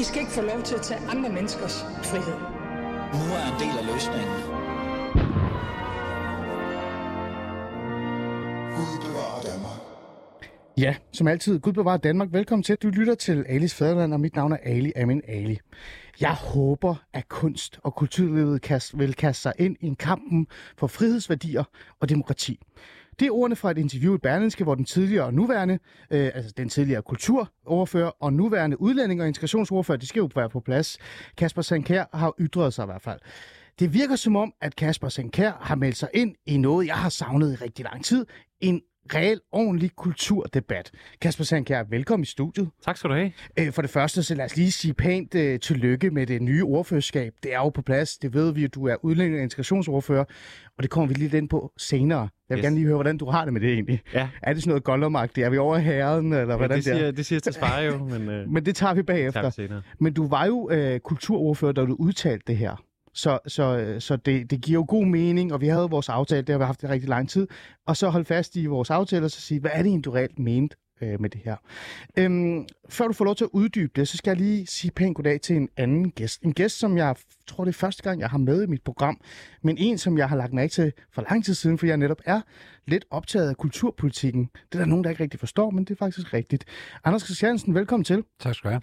I skal ikke få lov til at tage andre menneskers frihed. Nu er en del af løsningen. Gud bevarer Danmark. Ja, som altid, Gud bevarer Danmark. Velkommen til. Du lytter til Alis Fæderland, og mit navn er Ali Amin Ali. Jeg håber, at kunst og kulturlivet vil kaste sig ind i en kampen for frihedsværdier og demokrati. Det er ordene fra et interview i Berlinske, hvor den tidligere og nuværende, øh, altså den tidligere kulturoverfører og nuværende udlænding og integrationsordfører, de skal jo være på plads, Kasper Sankær har ytret sig i hvert fald. Det virker som om, at Kasper Sankær har meldt sig ind i noget, jeg har savnet i rigtig lang tid. En reel, ordentlig kulturdebat. Kasper Sankær, velkommen i studiet. Tak skal du have. Øh, For det første, så lad os lige sige pænt uh, tillykke med det nye ordførerskab. Det er jo på plads. Det ved vi, at du er udlænding og integrationsordfører, og det kommer vi lidt ind på senere. Jeg vil Yes. gerne lige høre, hvordan du har det med det egentlig. Ja. Er det sådan noget gollumagtigt? Er vi over herren, eller Ja, hvordan det, det er? siger, det siger til spare jo, men øh, Men det tager vi tager bagefter. vi senere. Men du var jo øh, kulturordfører, da du udtalte det her. Så, så, øh, så det, det giver jo god mening, og vi havde vores aftale, det har vi haft i rigtig lang tid. Og så holde fast i vores aftale og så sige, hvad er det egentlig, du reelt mente øh, med det her? Øhm, før du får lov til at uddybe det, så skal jeg lige sige pænt goddag til en anden gæst. En gæst, som jeg tror, det er første gang, jeg har med i mit program, men en, som jeg har lagt mærke til for lang tid siden, for jeg netop er lidt optaget af kulturpolitikken. Det er der nogen, der ikke rigtig forstår, men det er faktisk rigtigt. Anders Christiansen, velkommen til. Tak skal du have.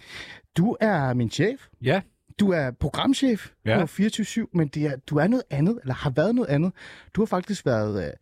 Du er min chef. Ja, Du er programchef Ja. på 24 men det er, du er noget andet, eller har været noget andet. Du har faktisk været øh,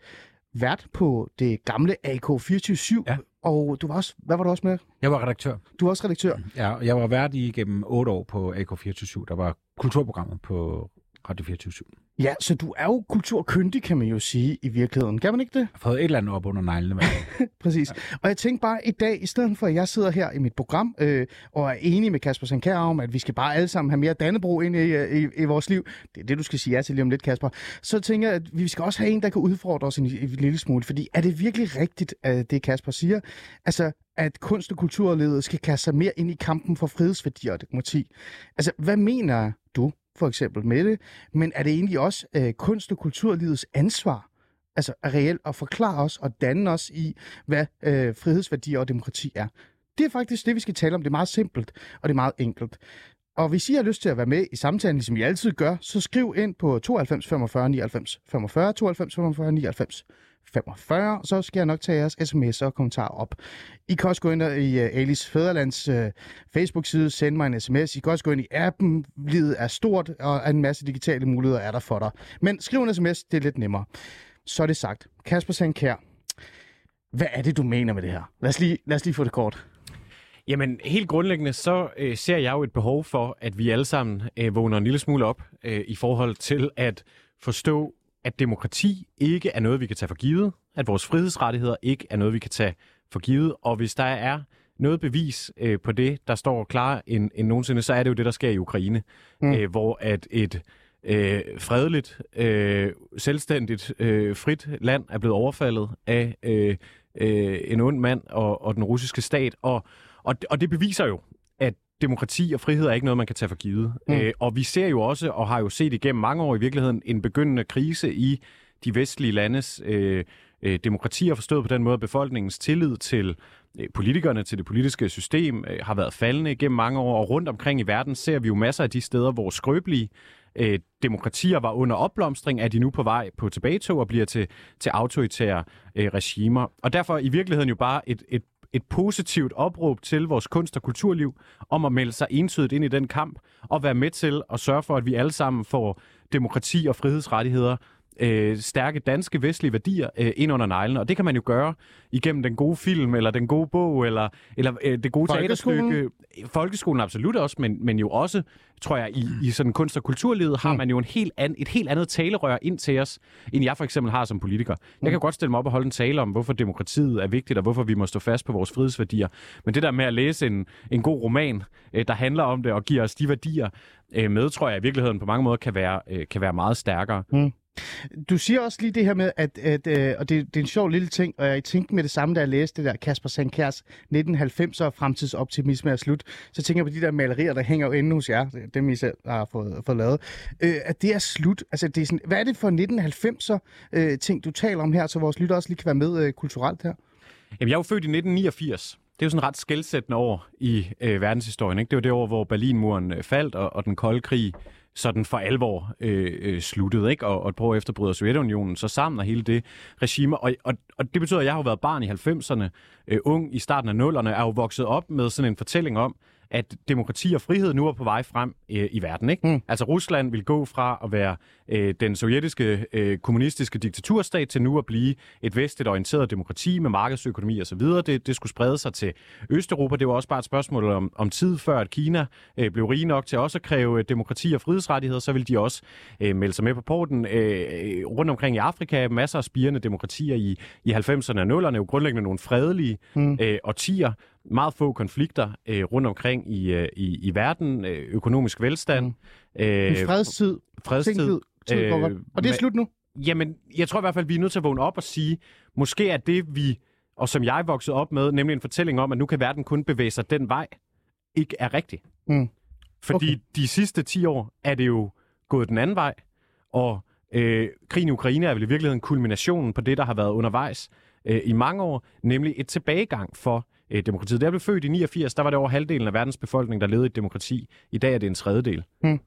vært på det gamle AK24, Ja. og du var også, hvad var du også med? jeg var redaktør. Du var også redaktør. Ja, og jeg var vært i gennem otte år på AK247, der var kulturprogrammet på Radio 24 Jeg Ja, så du er jo kulturkyndig, kan man jo sige, i virkeligheden. Kan man ikke det? har fået et eller andet op under neglene. Præcis. Ja. Og jeg tænkte bare i dag, i stedet for at jeg sidder her i mit program øh, og er enig med Kasper Sankær om, at vi skal bare alle sammen have mere Dannebro ind i, i, i vores liv. Det er det, du skal sige ja til lige om lidt, Kasper. Så tænker jeg, at vi skal også have en, der kan udfordre os en, en lille smule. Fordi er det virkelig rigtigt, at det Kasper siger? Altså, at kunst- og kulturlivet skal kaste sig mere ind i kampen for frihedsværdier og demokrati. Altså, hvad mener du for eksempel med det? Men er det egentlig også øh, kunst- og kulturlivets ansvar altså er reelt at forklare os og danne os i, hvad øh, frihedsværdier og demokrati er. Det er faktisk det, vi skal tale om. Det er meget simpelt, og det er meget enkelt. Og hvis I har lyst til at være med i samtalen, ligesom I altid gør, så skriv ind på 92 45 99 45, 92 45 99 45, så skal jeg nok tage jeres sms'er og kommentarer op. I kan også gå ind i uh, Alice Fæderlands uh, Facebook-side, sende mig en sms. I kan også gå ind i appen. Livet er stort, og en masse digitale muligheder er der for dig. Men skriv en sms, det er lidt nemmere. Så er det sagt. Kasper Sankær, hvad er det, du mener med det her? Lad os lige, lad os lige få det kort. Jamen, helt grundlæggende, så øh, ser jeg jo et behov for, at vi alle sammen øh, vågner en lille smule op øh, i forhold til at forstå, at demokrati ikke er noget, vi kan tage for givet, at vores frihedsrettigheder ikke er noget, vi kan tage for givet, og hvis der er noget bevis øh, på det, der står klar end, end nogensinde, så er det jo det, der sker i Ukraine, mm. øh, hvor at et øh, fredeligt, øh, selvstændigt, øh, frit land er blevet overfaldet af øh, øh, en ond mand og, og den russiske stat, og, og, og det beviser jo, demokrati og frihed er ikke noget, man kan tage for givet. Mm. Øh, og vi ser jo også, og har jo set igennem mange år i virkeligheden, en begyndende krise i de vestlige landes øh, øh, demokratier, forstået på den måde, at befolkningens tillid til øh, politikerne, til det politiske system, øh, har været faldende igennem mange år, og rundt omkring i verden ser vi jo masser af de steder, hvor skrøbelige øh, demokratier var under opblomstring, er de nu på vej på tilbagetog og bliver til, til autoritære øh, regimer. Og derfor i virkeligheden jo bare et, et et positivt opråb til vores kunst- og kulturliv om at melde sig entydigt ind i den kamp og være med til at sørge for, at vi alle sammen får demokrati og frihedsrettigheder, øh, stærke danske vestlige værdier øh, ind under neglen. Og det kan man jo gøre igennem den gode film, eller den gode bog, eller, eller øh, det gode Folkeskolen? teaterstykke. Folkeskolen absolut også, men, men jo også, tror jeg, i, i sådan kunst- og kulturlivet har man jo en helt an, et helt andet talerør ind til os, end jeg for eksempel har som politiker. Jeg kan godt stille mig op og holde en tale om, hvorfor demokratiet er vigtigt, og hvorfor vi må stå fast på vores frihedsværdier. Men det der med at læse en, en god roman, øh, der handler om det og giver os de værdier øh, med, tror jeg i virkeligheden på mange måder kan være, øh, kan være meget stærkere. Du siger også lige det her med, at, at øh, og det, det er en sjov lille ting, og jeg tænkte med det samme, da jeg læste det der Kasper Sankærs 1990'er fremtidsoptimisme er slut, så tænker jeg på de der malerier, der hænger jo inde hos jer, dem I selv har fået, fået lavet, øh, at det er slut. Altså, det er sådan, hvad er det for 1990'er øh, ting, du taler om her, så vores lytter også lige kan være med øh, kulturelt her? Jamen, jeg er jo født i 1989, det er jo sådan ret skældsættende år i øh, verdenshistorien. Ikke? Det var det år, hvor Berlinmuren øh, faldt, og, og den kolde krig sådan for alvor øh, øh, sluttede, ikke? Og, og et par år efter bryder Sovjetunionen så sammen og hele det regime. Og, og, og det betyder, at jeg har jo været barn i 90'erne, øh, ung i starten af 0'erne, er jo vokset op med sådan en fortælling om, at demokrati og frihed nu er på vej frem øh, i verden. Ikke? Mm. Altså Rusland vil gå fra at være øh, den sovjetiske øh, kommunistiske diktaturstat til nu at blive et vestligt orienteret demokrati med markedsøkonomi osv. Det, det skulle sprede sig til Østeuropa. Det var også bare et spørgsmål om, om tid, før at Kina øh, blev rige nok til også at kræve demokrati og frihedsrettigheder. Så vil de også øh, melde sig med på porten. Øh, rundt omkring i Afrika masser af spirende demokratier i, i 90'erne og 0'erne. Jo grundlæggende nogle fredelige mm. øh, årtier meget få konflikter øh, rundt omkring i, øh, i, i verden, øh, økonomisk velstand. Mm. Øh, en fredstid. Fredstid. Tid, øh, og det er slut nu? Jamen, jeg tror i hvert fald, vi er nødt til at vågne op og sige, måske er det, vi, og som jeg voksede op med, nemlig en fortælling om, at nu kan verden kun bevæge sig den vej, ikke er rigtigt. Mm. Fordi okay. de sidste 10 år er det jo gået den anden vej, og øh, krigen i Ukraine er vel i virkeligheden kulminationen på det, der har været undervejs øh, i mange år, nemlig et tilbagegang for øh, demokratiet. Da jeg blev født i 89, der var det over halvdelen af verdens befolkning, der levede i et demokrati. I dag er det en tredjedel. Hmm.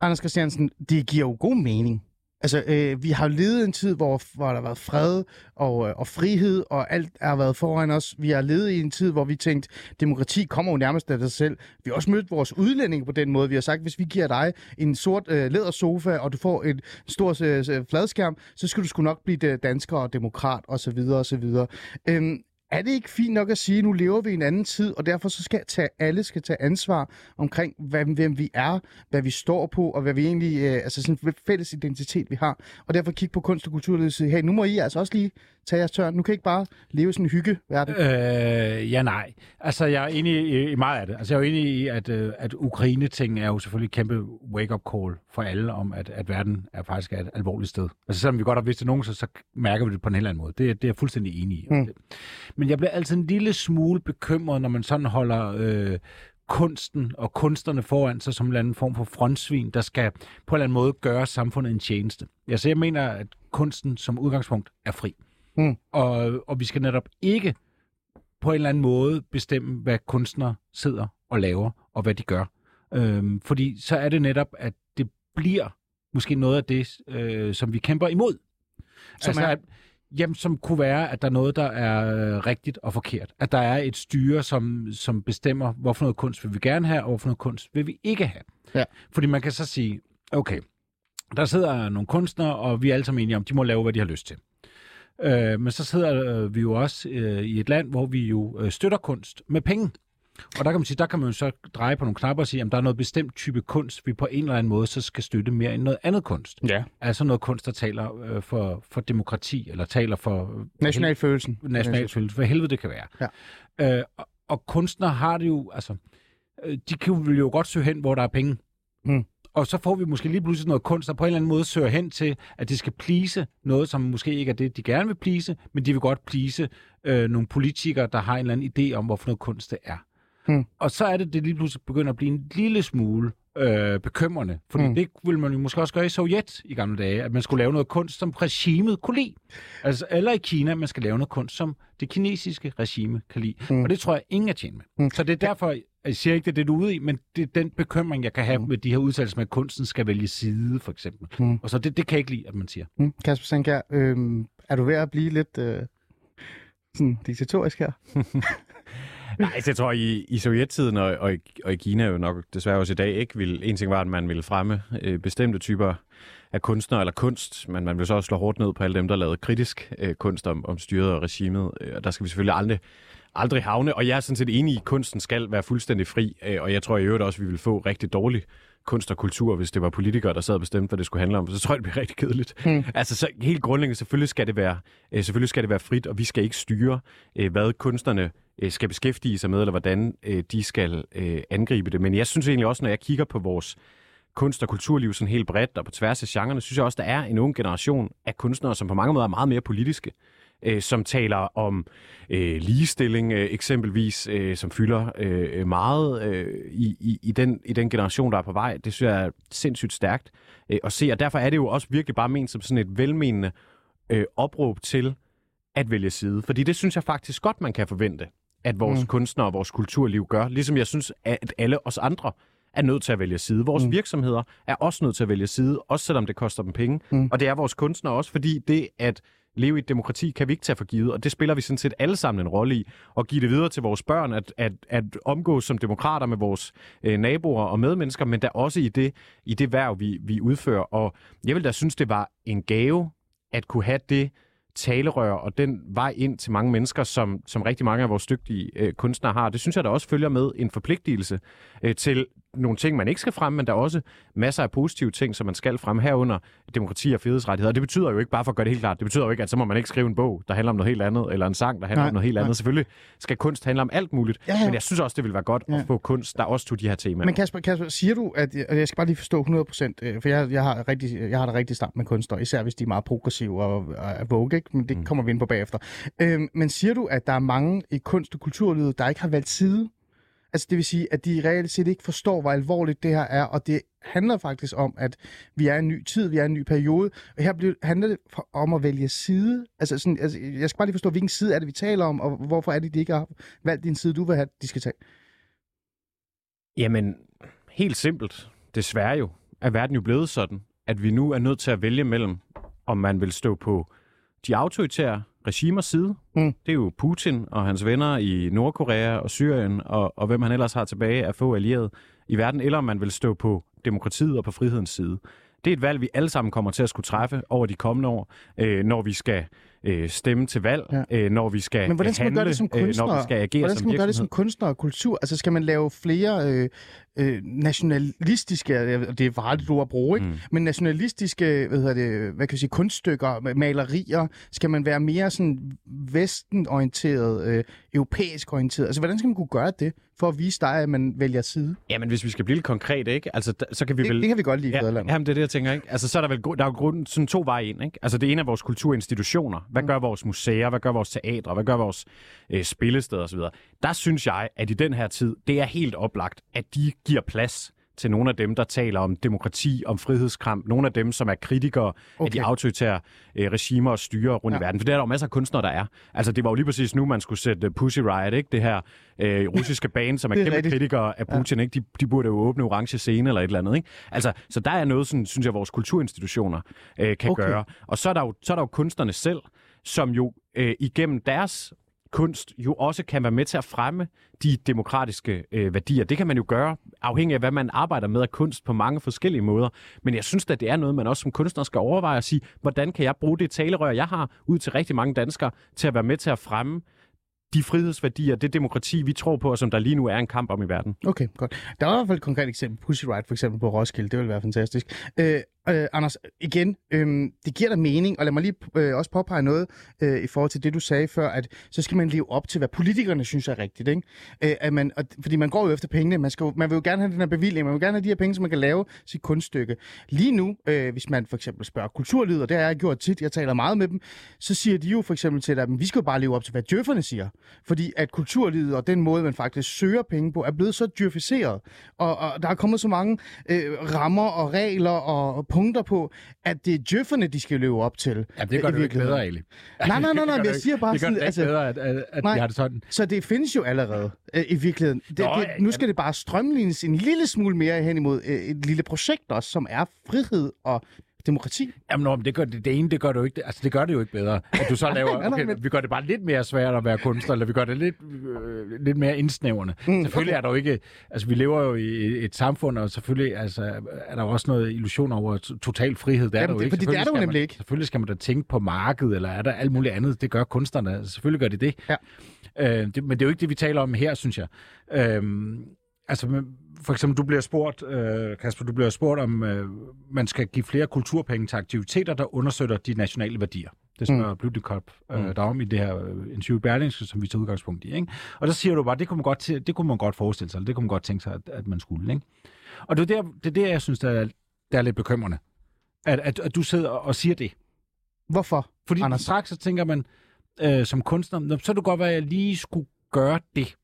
Anders Christiansen, det giver jo god mening. Altså, øh, vi har levet en tid, hvor, hvor der har været fred og, øh, og frihed, og alt har været foran os. Vi har levet i en tid, hvor vi tænkte, demokrati kommer jo nærmest af sig selv. Vi har også mødt vores udlændinge på den måde. Vi har sagt, hvis vi giver dig en sort øh, lædersofa, og du får en stor øh, fladskærm, så skal du sgu nok blive øh, dansker og demokrat osv. osv. Øhm, er det ikke fint nok at sige, at nu lever vi i en anden tid, og derfor så skal tage, alle skal tage ansvar omkring, hvem, hvem vi er, hvad vi står på, og hvad vi egentlig, øh, altså sådan en fælles identitet, vi har. Og derfor kigge på kunst- og kulturlivet og sige, hey, nu må I altså også lige tage jeres tørn. Nu kan I ikke bare leve sådan en hyggeverden. Øh, ja, nej. Altså, jeg er enig i, i meget af det. Altså, jeg er jo enig i, at, øh, at Ukraine-ting er jo selvfølgelig et kæmpe wake-up call for alle om, at, at verden er faktisk et alvorligt sted. Altså, selvom vi godt har vidst det nogen, så, så mærker vi det på en helt anden måde. Det, det er jeg fuldstændig enig i. Mm. Men jeg bliver altid en lille smule bekymret, når man sådan holder øh, kunsten og kunstnerne foran sig som en eller anden form for frontsvin, der skal på en eller anden måde gøre samfundet en tjeneste. Ja, så jeg mener, at kunsten som udgangspunkt er fri. Mm. Og, og vi skal netop ikke på en eller anden måde bestemme, hvad kunstnere sidder og laver, og hvad de gør. Øhm, fordi så er det netop, at det bliver måske noget af det, øh, som vi kæmper imod. Som altså, er... at, jamen, som kunne være, at der er noget, der er øh, rigtigt og forkert. At der er et styre, som, som bestemmer, hvorfor noget kunst vil vi gerne have, og hvorfor noget kunst vil vi ikke have. Ja. Fordi man kan så sige, okay, der sidder nogle kunstnere, og vi er alle sammen enige om, de må lave, hvad de har lyst til. Øh, men så sidder øh, vi jo også øh, i et land, hvor vi jo øh, støtter kunst med penge. Og der kan man sige, der kan man jo så dreje på nogle knapper og sige, at der er noget bestemt type kunst, vi på en eller anden måde så skal støtte mere end noget andet kunst. Ja. Altså noget kunst, der taler øh, for, for demokrati, eller taler for... Nationalfølelsen. Nationalfølelsen, for helvede det kan være. Ja. Øh, og, og kunstnere har det jo, altså, øh, de kan jo godt søge hen, hvor der er penge. Mm. Og så får vi måske lige pludselig noget kunst, der på en eller anden måde søger hen til, at det skal plise noget, som måske ikke er det, de gerne vil plise, men de vil godt plise øh, nogle politikere, der har en eller anden idé om, hvorfor noget kunst det er. Hmm. Og så er det, det lige pludselig begynder at blive en lille smule øh, bekymrende. Fordi hmm. det ville man jo måske også gøre i Sovjet i gamle dage, at man skulle lave noget kunst, som regimet kunne lide. Altså, eller i Kina, man skal lave noget kunst, som det kinesiske regime kan lide. Hmm. Og det tror jeg, ingen er tjent med. Hmm. Så det er derfor, jeg siger ikke, det er det, du er ude i, men det er den bekymring, jeg kan have mm. med de her udtalelser med, at kunsten skal vælge side, for eksempel. Mm. Og så det, det kan jeg ikke lide, at man siger. Mm. Kasper Sankær, øh, er du ved at blive lidt øh, sådan diktatorisk her? Nej, så jeg tror, i, i sovjettiden og, og, i, og i Kina jo nok desværre også i dag ikke vil, en ting var, at man ville fremme øh, bestemte typer af kunstnere eller kunst, men man vil så også slå hårdt ned på alle dem, der lavede kritisk øh, kunst om, om styret og regimet. Øh, og der skal vi selvfølgelig aldrig aldrig havne, og jeg er sådan set enig i, at kunsten skal være fuldstændig fri, øh, og jeg tror i øvrigt også, at vi vil få rigtig dårlig kunst og kultur, hvis det var politikere, der sad og bestemte, hvad det skulle handle om, så tror jeg, det bliver rigtig kedeligt. Hmm. Altså så helt grundlæggende, selvfølgelig skal, det være, øh, selvfølgelig skal det være frit, og vi skal ikke styre, øh, hvad kunstnerne Øh, skal beskæftige sig med, eller hvordan øh, de skal øh, angribe det. Men jeg synes egentlig også, når jeg kigger på vores kunst- og kulturliv sådan helt bredt og på tværs af genrerne, synes jeg også, der er en ung generation af kunstnere, som på mange måder er meget mere politiske øh, som taler om øh, ligestilling øh, eksempelvis, øh, som fylder øh, meget øh, i, i, i, den, i den generation, der er på vej. Det synes jeg er sindssygt stærkt øh, at se, og derfor er det jo også virkelig bare ment som sådan et velmenende øh, opråb til at vælge side. Fordi det synes jeg faktisk godt, man kan forvente at vores Mm. kunstnere og vores kulturliv gør. Ligesom jeg synes, at alle os andre er nødt til at vælge side. Vores Mm. virksomheder er også nødt til at vælge side, også selvom det koster dem penge. Mm. Og det er vores kunstnere også, fordi det at leve i et demokrati kan vi ikke tage for givet, og det spiller vi sådan set alle sammen en rolle i, og give det videre til vores børn, at, at, at omgås som demokrater med vores øh, naboer og medmennesker, men der også i det, i det værv, vi, vi udfører. Og jeg vil da synes, det var en gave at kunne have det talerør og den vej ind til mange mennesker, som, som rigtig mange af vores dygtige øh, kunstnere har. Det synes jeg, der også følger med en forpligtelse øh, til nogle ting, man ikke skal fremme, men der er også masser af positive ting, som man skal fremme herunder demokrati og frihedsrettigheder. Og det betyder jo ikke, bare for at gøre det helt klart, det betyder jo ikke, at så må man ikke skrive en bog, der handler om noget helt andet, eller en sang, der handler Nej, om noget helt andet. nej. Selvfølgelig skal kunst handle om alt muligt, Ja, ja. men jeg synes også, det vil være godt Ja. at få kunst, der også tog de her temaer. Men Kasper, Kasper, siger du, at jeg skal bare lige forstå 100%, øh, for jeg, jeg, har rigtig, jeg har det rigtig stramt med kunstnere, især hvis de er meget progressive og, og vogue, ikke? men det Mm. kommer vi ind på bagefter. Øhm, men siger du, at der er mange i kunst- og kulturlivet, der ikke har valgt side? Altså det vil sige, at de reelt set ikke forstår, hvor alvorligt det her er, og det handler faktisk om, at vi er i en ny tid, vi er i en ny periode, og her bliver, handler det om at vælge side. Altså, sådan, altså jeg skal bare lige forstå, hvilken side er det, vi taler om, og hvorfor er det, de ikke har valgt din side, du vil have, de skal tage? Jamen, helt simpelt. Desværre jo, er verden jo blevet sådan, at vi nu er nødt til at vælge mellem, om man vil stå på de autoritære regimers side. Mm. Det er jo Putin og hans venner i Nordkorea og Syrien, og, og hvem han ellers har tilbage af få allierede i verden, eller om man vil stå på demokratiet og på frihedens side. Det er et valg, vi alle sammen kommer til at skulle træffe over de kommende år, øh, når vi skal øh, stemme til valg, Ja. øh, når vi skal Men hvordan skal man handle, gøre det som øh, kunstner? når vi skal agere Hvordan som skal man gøre det som kunstner og kultur? Altså skal man lave flere øh, øh, nationalistiske, øh, det er farligt ord at bruge, ikke? Mm. Mm. men nationalistiske, hvad hedder det, hvad kan jeg sige, kunststykker, malerier, skal man være mere sådan vestenorienteret, øh, europæisk orienteret? Altså hvordan skal man kunne gøre det, for at vise dig, at man vælger side? Jamen, hvis vi skal blive lidt konkret, ikke? Altså, så kan vi Det, vel... det kan vi godt lide i Ja, Fædrelandet. jamen, det er det, jeg tænker, ikke? Altså, så er der vel der er jo grund, sådan to veje ind, ikke? Altså, det ene er vores kulturinstitutioner. Hvad gør vores museer? Hvad gør vores teatre? Hvad gør vores øh, spillesteder osv.? Der synes jeg, at i den her tid, det er helt oplagt, at de giver plads til nogle af dem, der taler om demokrati, om frihedskamp, nogle af dem, som er kritikere okay. af de autoritære øh, regimer og styre rundt Ja. ja. i verden. For det er der jo masser af kunstnere, der er. Altså, det var jo lige præcis nu, man skulle sætte Pussy Riot, ikke? Det her øh, russiske band, som er, er kæmpe rigtigt. kritikere af Putin, ikke? De, de burde jo åbne orange scene eller et eller andet, ikke? Altså, så der er noget, sådan, synes jeg, vores kulturinstitutioner øh, kan okay. gøre. Og så er, der jo, så er der jo kunstnerne selv, som jo øh, igennem deres kunst jo også kan være med til at fremme de demokratiske øh, værdier. Det kan man jo gøre afhængig af, hvad man arbejder med af kunst på mange forskellige måder. Men jeg synes at det er noget, man også som kunstner skal overveje at sige, hvordan kan jeg bruge det talerør, jeg har ud til rigtig mange danskere, til at være med til at fremme de frihedsværdier, det demokrati, vi tror på, og som der lige nu er en kamp om i verden. Okay, godt. Der var i hvert fald et konkret eksempel. Pussy Riot for eksempel på Roskilde. Det ville være fantastisk. Øh, øh, Anders, igen, øh, det giver dig mening, og lad mig lige øh, også påpege noget øh, i forhold til det, du sagde før, at så skal man leve op til, hvad politikerne synes er rigtigt. Ikke? Øh, at man, og, fordi man går jo efter pengene. Man, skal, jo- man vil jo gerne have den her bevilling. Man vil gerne have de her penge, så man kan lave sit kunststykke. Lige nu, øh, hvis man for eksempel spørger kulturlivet, og det har jeg gjort tit, jeg taler meget med dem, så siger de jo for eksempel til dig, at vi skal jo bare leve op til, hvad djøfferne siger. Fordi at kulturlivet og den måde, man faktisk søger penge på, er blevet så djøfiseret. Og, og der er kommet så mange øh, rammer og regler og punkter på, at det er djøfferne, de skal leve op til. Ja, det gør i det jo ikke bedre, Ali. Nej, nej, nej, nej, Det gør det jeg siger bare det gør sådan, det altså- ikke bedre, at, at, Nej. de har det sådan. Så det findes jo allerede øh, i virkeligheden. Det, Nå, det, nu ja. skal det bare strømlignes en lille smule mere hen imod øh, et lille projekt også, som er frihed og demokrati. Jamen, nå, men det, gør, det, det ene, det gør det jo ikke, altså det gør det jo ikke bedre. At du så laver, okay, vi gør det bare lidt mere svært at være kunstner, eller vi gør det lidt, øh, lidt mere indsnævrende. Mm, selvfølgelig okay. er der jo ikke, altså vi lever jo i et samfund, og selvfølgelig altså, er der jo også noget illusion over to- total frihed. Det er Jamen, der jo det- ikke. fordi det er der jo nemlig man, ikke. Selvfølgelig skal man da tænke på markedet, eller er der alt muligt andet. Det gør kunstnerne. Selvfølgelig gør de det. Ja. Øh, det men det er jo ikke det, vi taler om her, synes jeg. Øh, altså, men for eksempel, du bliver spurgt, øh, Kasper, du bliver spurgt om, øh, man skal give flere kulturpenge til aktiviteter, der understøtter de nationale værdier. Det spørger mm. Blüdnikop øh, Mm. derom i det her øh, interview Berlingske, som vi tager udgangspunkt i. Ikke? Og der siger du bare, det kunne man godt, det kunne man godt forestille sig, eller det kunne man godt tænke sig, at, at man skulle. Ikke? Og det er, der, det er der, jeg synes, der er, der er lidt bekymrende. At, at, at du sidder og siger det. Hvorfor? Fordi Anders. straks så tænker man, øh, som kunstner, "Nå, så det godt være, at jeg lige skulle gøre det.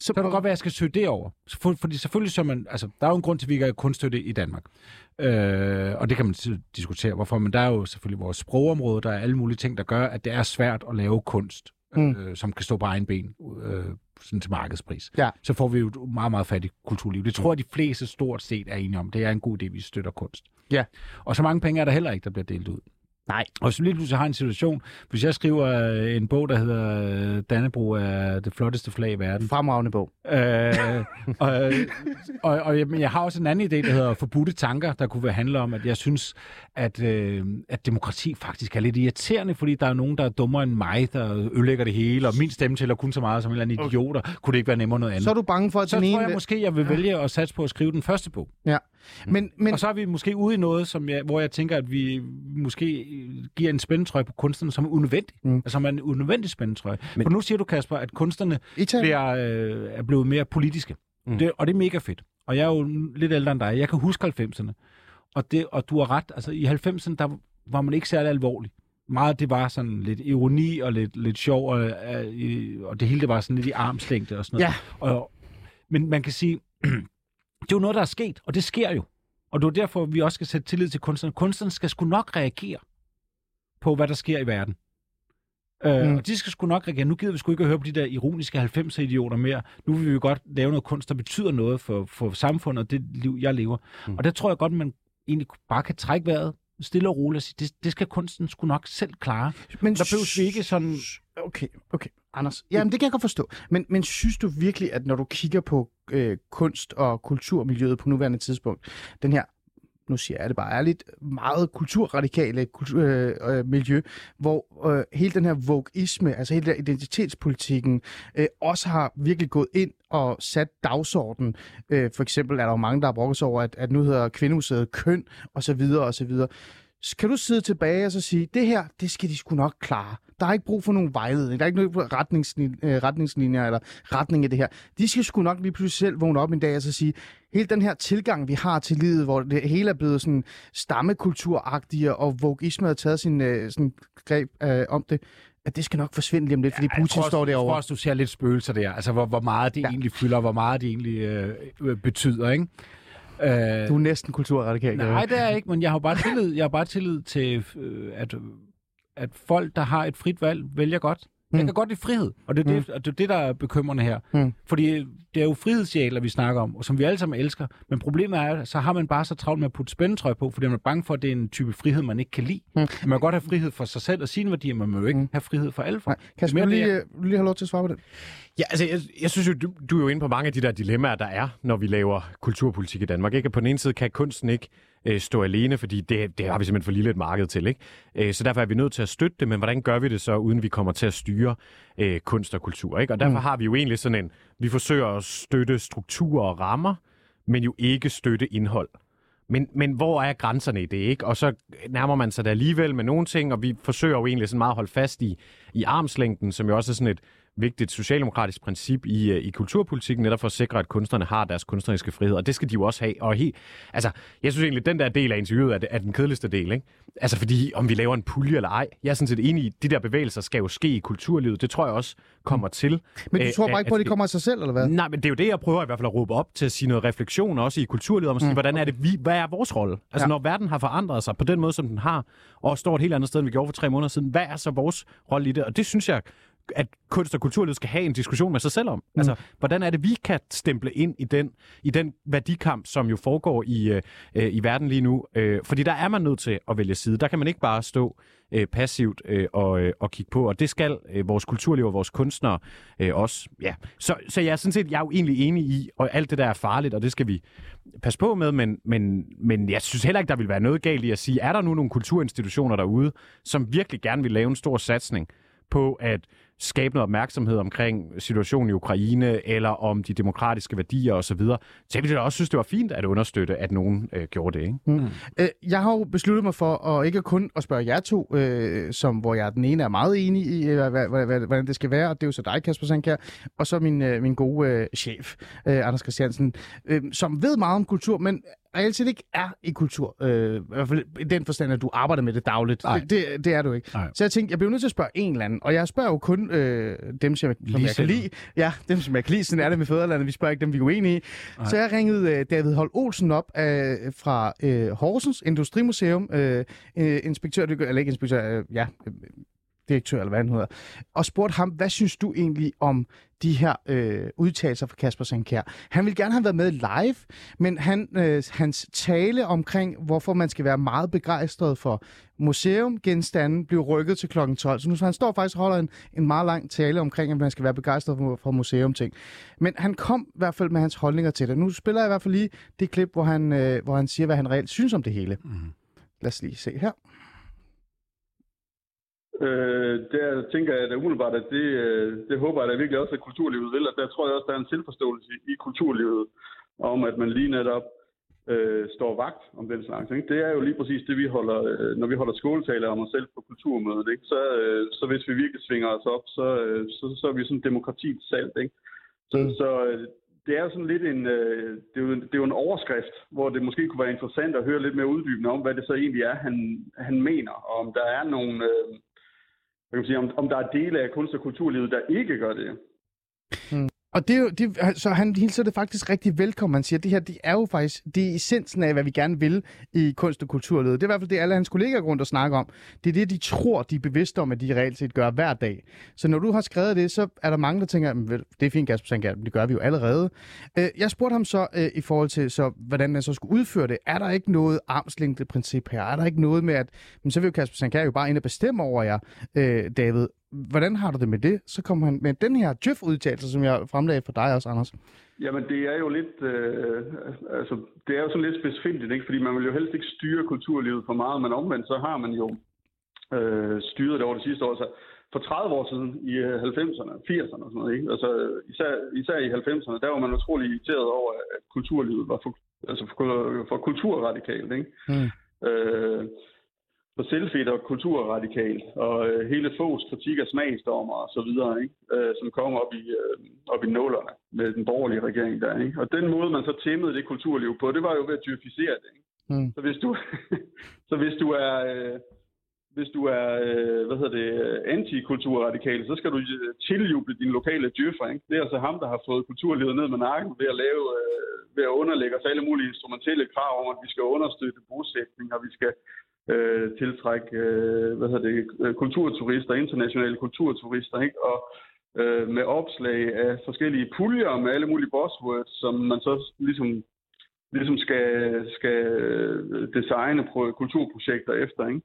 Så kan det godt være, at jeg skal søge det over. For, fordi selvfølgelig så man, altså, der er jo en grund til, at vi ikke har kunststøtte i Danmark. Øh, og det kan man diskutere, hvorfor. Men der er jo selvfølgelig vores sprogområde, der er alle mulige ting, der gør, at det er svært at lave kunst mm. øh, som kan stå på egen ben øh, sådan til markedspris. Ja. Så får vi jo et meget, meget fattigt kulturliv. Det tror jeg, de fleste stort set er enige om. Det er en god idé, vi støtter kunst. Ja. Og så mange penge er der heller ikke, der bliver delt ud. Nej. Og så lige pludselig har en situation, hvis jeg skriver øh, en bog, der hedder øh, Dannebro er det flotteste flag i verden, Fremragende bog. Øh, og, og, og jeg, jeg har også en anden idé, der hedder forbudte tanker, der kunne handle om, at jeg synes, at, øh, at demokrati faktisk er lidt irriterende, fordi der er nogen, der er dummere end mig, der ødelægger det hele, og min stemme tæller kun så meget som en eller anden idioter. Kunne det ikke være nemmere noget andet? Så er du bange for, at så den tror ene... jeg måske, jeg vil vælge at satse på at skrive den første bog. Ja. Men, men, Og så er vi måske ude i noget, som jeg, hvor jeg tænker, at vi måske giver en spændetrøje på kunstnerne, som er unødvendig. Mm. Mm. Altså, som er en unødvendig spændetrøje. Men-. For nu siger du, Kasper, at kunstnerne Italien. bliver, øh, er blevet mere politiske. Mm. Mm. Det, og det er mega fedt. Og jeg er jo lidt ældre end dig. Jeg kan huske 90'erne. Og, det, og du har ret. Altså, i 90'erne, der var man ikke særlig alvorlig. Meget det var sådan lidt ironi og lidt, lidt sjov, og, øh, og det hele det var sådan lidt i armslængde og sådan noget. Ja. Og, men man kan sige, det er jo noget, der er sket, og det sker jo. Og det er derfor, vi også skal sætte tillid til kunstnerne. Kunstnerne skal sgu nok reagere på, hvad der sker i verden. Øh, Mm. Og de skal sgu nok reagere. Nu gider vi sgu ikke at høre på de der ironiske 90'er-idioter mere. Nu vil vi jo godt lave noget kunst, der betyder noget for, for samfundet og det liv, jeg lever. Mm. Og der tror jeg godt, man egentlig bare kan trække vejret stille og roligt og sige, det, det skal kunsten sgu nok selv klare. men Der behøves vi ikke sådan... Okay, okay. Anders, jamen det kan jeg godt forstå. Men, men synes du virkelig, at når du kigger på øh, kunst- og kulturmiljøet på nuværende tidspunkt, den her, nu siger jeg det bare ærligt, meget kulturradikale kultur, øh, øh, miljø, hvor øh, hele den her vogueisme, altså hele den her identitetspolitikken, øh, også har virkelig gået ind og sat dagsordenen. Øh, for eksempel er der jo mange, der har brokket sig over, at, at nu hedder kvindehuset køn, og så kan du sidde tilbage og så sige, det her, det skal de sgu nok klare. Der er ikke brug for nogen vejledning. Der er ikke nogen retningslin- øh, retningslinjer eller retning i det her. De skal sgu nok lige pludselig selv vågne op en dag og så sige, hele den her tilgang, vi har til livet, hvor det hele er blevet sådan stammekulturagtigt, og voguisme har taget sin øh, sådan greb øh, om det, at det skal nok forsvinde lige om lidt, fordi Jeg Putin tror, står også- Jeg tror derovre. også, du ser lidt spøgelser der. Altså, hvor, hvor meget det Ja. ja. egentlig fylder, hvor meget det egentlig øh, betyder, ikke? Øh, Du er næsten kulturradikal. Nej, det er jeg ikke, men jeg har bare tillid, jeg har bare tillid til, øh, at, at folk, der har et frit valg, vælger godt. Mm. Jeg kan godt lide frihed, og det er, det, og det, er det, der er bekymrende her. Mm. Fordi det er jo frihedsidealer, vi snakker om, og som vi alle sammen elsker. Men problemet er, at så har man bare så travlt med at putte spændetrøje på, fordi man er bange for, at det er en type frihed, man ikke kan lide. Mm. Man kan godt have frihed for sig selv og sine værdier, men man må jo ikke Mm. have frihed for alle folk. Er vil du lige, det, øh, lige have lov til at svare på det? Ja, altså, jeg, jeg synes jo, du, du er jo inde på mange af de der dilemmaer, der er, når vi laver kulturpolitik i Danmark. Ikke? At På den ene side kan kunsten ikke øh, stå alene, fordi det, det har vi simpelthen for lille et marked til. Ikke? Øh, så derfor er vi nødt til at støtte det, men hvordan gør vi det så, uden vi kommer til at styre øh, kunst og kultur? Ikke? Og derfor Mm. har vi jo egentlig sådan en, vi forsøger at støtte strukturer og rammer, men jo ikke støtte indhold. Men, men hvor er grænserne i det, ikke? Og så nærmer man sig det alligevel med nogle ting, og vi forsøger jo egentlig sådan meget at holde fast i, i armslængden, som jo også er sådan et vigtigt socialdemokratisk princip i, øh, i kulturpolitikken, netop for at sikre, at kunstnerne har deres kunstneriske frihed, og det skal de jo også have. Og helt, altså, jeg synes egentlig, at den der del af interviewet er, er den kedeligste del, ikke? Altså, fordi om vi laver en pulje eller ej, jeg er sådan set enig i, de der bevægelser skal jo ske i kulturlivet. Det tror jeg også kommer til. Men du Øh, tror bare ikke på, at det kommer af sig selv, eller hvad? Nej, men det er jo det, jeg prøver i hvert fald at råbe op til at sige noget refleksion også i kulturlivet, om at sige, mm. hvordan er det vi, hvad er vores rolle? Altså, ja. når verden har forandret sig på den måde, som den har, og står et helt andet sted, end vi gjorde for tre måneder siden, hvad er så vores rolle i det? Og det synes jeg, at kunst og kulturlivet skal have en diskussion med sig selv om. Mm. Altså, hvordan er det, vi kan stemple ind i den, i den værdikamp, som jo foregår i, øh, i verden lige nu? Øh, fordi der er man nødt til at vælge side. Der kan man ikke bare stå øh, passivt øh, og, øh, og kigge på, og det skal øh, vores kulturliv og vores kunstnere øh, også. Ja. Så, så jeg er sådan set jeg er jo egentlig enig i, og alt det der er farligt, og det skal vi passe på med, men, men, men jeg synes heller ikke, der vil være noget galt i at sige, er der nu nogle kulturinstitutioner derude, som virkelig gerne vil lave en stor satsning på at skabe noget opmærksomhed omkring situationen i Ukraine, eller om de demokratiske værdier osv., så jeg ville også synes, det var fint at understøtte, at nogen øh, gjorde det. Ikke? Øh, jeg har jo besluttet mig for at ikke kun at spørge jer to, øh, som, hvor jeg den ene er meget enig i, øh, hvad, hvad, hvad, hvordan det skal være, og det er jo så dig, Kasper Sandkær, og så min, øh, min gode øh, chef, øh, Anders Christiansen, øh, som ved meget om kultur, men reelt set ikke er i kultur. Øh, I hvert fald i den forstand, at du arbejder med det dagligt. Nej. Det, det, det er du ikke. Nej. Så jeg tænkte, jeg bliver nødt til at spørge en eller anden, og jeg spørger jo kun øh, dem, som jeg, som jeg kan lide. Ja, dem, som jeg kan lide. Sådan er det med fædrelandet. Vi spørger ikke dem, vi er uenige i. Så jeg ringede øh, David Holt Olsen op øh, fra øh, Horsens Industrimuseum. Øh, øh, inspektør, eller ikke inspektør, øh, ja, direktør, eller hvad han hedder, og spurgte ham, hvad synes du egentlig om de her øh, udtalelser fra Kasper Sankær? Han ville gerne have været med live, men han, øh, hans tale omkring, hvorfor man skal være meget begejstret for museumgenstanden, blev rykket til kl. 12. Så nu så han står faktisk og holder en, en meget lang tale omkring, at man skal være begejstret for, for museumting. Men han kom i hvert fald med hans holdninger til det. Nu spiller jeg i hvert fald lige det klip, hvor han, øh, hvor han siger, hvad han reelt synes om det hele. Mm. Lad os lige se her. Øh, der tænker jeg da umiddelbart, at det, øh, det håber jeg da virkelig også, at kulturlivet vil. Og der tror jeg også, der er en selvforståelse i, kulturlivet om, at man lige netop øh, står vagt om den slags. Ikke? Det er jo lige præcis det, vi holder, øh, når vi holder skåltaler om os selv på kulturmødet. Ikke? Så, øh, så hvis vi virkelig svinger os op, så, øh, så, så er vi sådan demokratiets salt. Ikke? Så, mm. så øh, det er jo sådan lidt en, øh, det, er jo, det er jo en overskrift, hvor det måske kunne være interessant at høre lidt mere uddybende om, hvad det så egentlig er, han, han mener, og om der er nogle, øh, hvad kan man sige, om, om der er dele af kunst- og kulturlivet, der ikke gør det. Og det er jo, det, så han hilser det faktisk rigtig velkommen. Han siger, at det her det er jo faktisk det er essensen af, hvad vi gerne vil i kunst- og kulturlivet. Det er i hvert fald det, alle hans kollegaer rundt og snakker om. Det er det, de tror, de er bevidste om, at de reelt set gør hver dag. Så når du har skrevet det, så er der mange, der tænker, at det er fint, Kasper Sankær, det gør vi jo allerede. Øh, jeg spurgte ham så øh, i forhold til, så, hvordan man så skulle udføre det. Er der ikke noget armslængdeprincip her? Er der ikke noget med, at men så vil jo Kasper Sankær jo bare ind og bestemme over jer, øh, David? Hvordan har du det med det? Så kommer han med den her Jeff-udtalelse, som jeg fremlagde for dig også, Anders. Jamen, det er jo lidt, øh, altså, det er jo sådan lidt specifikt, ikke? fordi man vil jo helst ikke styre kulturlivet for meget, men omvendt så har man jo øh, styret det over det sidste år. Så for 30 år siden, i øh, 90'erne, 80'erne og sådan noget, ikke? Altså, især, især i 90'erne, der var man utrolig irriteret over, at kulturlivet var for, altså for, for kulturradikalt. Ikke? Mm. Øh, for selvfedt og kulturradikalt, og øh, hele Fogs kritik af smagsdommer og så videre, ikke? Øh, som kom op i, øh, op i nålerne med den borgerlige regering der. Ikke? Og den måde, man så tæmmede det kulturliv på, det var jo ved at dyrficere det. Ikke? Mm. Så hvis du, så hvis du er, øh, hvis du er øh, hvad hedder det, antikulturradikal, så skal du øh, tiljuble din lokale djøffer. Ikke? Det er altså ham, der har fået kulturlivet ned med nakken ved at lave, øh, ved at underlægge os alle mulige instrumentelle krav om, at vi skal understøtte bosætning, og vi skal øh, tiltrække øh, hvad hedder det, kulturturister, internationale kulturturister, ikke? og øh, med opslag af forskellige puljer med alle mulige buzzwords, som man så ligesom, ligesom skal, skal øh, designe kulturprojekter efter. Ikke?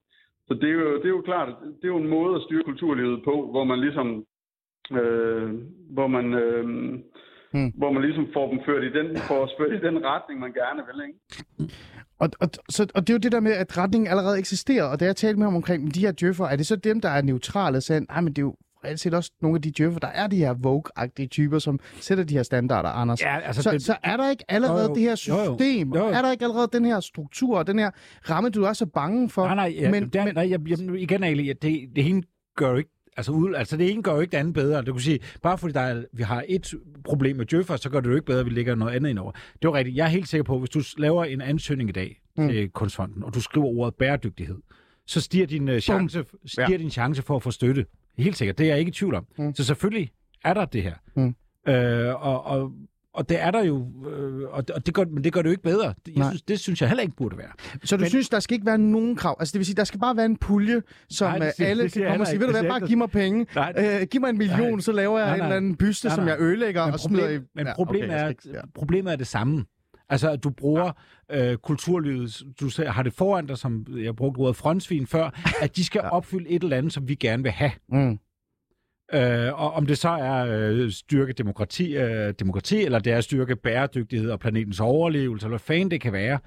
Så det er, jo, det er jo klart, det er jo en måde at styre kulturlivet på, hvor man ligesom, øh, hvor man, øh, Hmm. hvor man ligesom får dem ført i den, får ført i den retning, man gerne vil. Ikke? Og, og, så, og det er jo det der med, at retningen allerede eksisterer, og da jeg talte med ham omkring de her djøffer, er det så dem, der er neutrale, så nej, men det er jo reelt set også nogle af de djøffer, der er de her Vogue-agtige typer, som sætter de her standarder, Anders. Ja, altså, så, det- så er der ikke allerede Jo, jo. det her Jo, jo. system, Jo, jo. er der ikke allerede den her struktur, og den her ramme, du er så bange for? Nej, nej, ja, men, der, men, nej jeg, jeg, igen, Ali, det, det ene gør jo ikke Altså, ud, altså det ene gør jo ikke det andet bedre. Du kan sige, bare fordi der er, vi har et problem med Djøffer, så gør det jo ikke bedre, at vi lægger noget andet ind over. Det var rigtigt. Jeg er helt sikker på, at hvis du laver en ansøgning i dag Mm. til Kunstfonden, og du skriver ordet bæredygtighed, så stiger din, uh, chance, stiger Ja. din chance for at få støtte. Helt sikkert. Det er jeg ikke i tvivl om. Mm. Så selvfølgelig er der det her. Mm. Øh, og, og, og det er der jo, øh, og, det, og det gør, men det gør det jo ikke bedre. Jeg Nej. synes, det synes jeg heller ikke burde være. så du men- synes, der skal ikke være nogen krav? Altså det vil sige, der skal bare være en pulje, som Nej, det siger- alle det kan komme og sige, ved du hvad, Det bare siger giv mig penge. Nej. Øh, giv mig en million, Nej. så laver jeg Nej, en nej. eller anden byste, Nej, som nej. jeg ødelægger Men, og smider i... men Ja, problemet, okay, jeg er, ikke- ja. problemet er det samme. Altså, at du bruger øh, kulturlivet, du har det foran dig, som jeg brugte ordet frontsvin før, at de skal opfylde et eller andet, som vi gerne vil have. Mm. Øh, og om det så er øh, styrke demokrati, øh, demokrati, eller det er styrke bæredygtighed og planetens overlevelse, eller hvad fanden det kan være,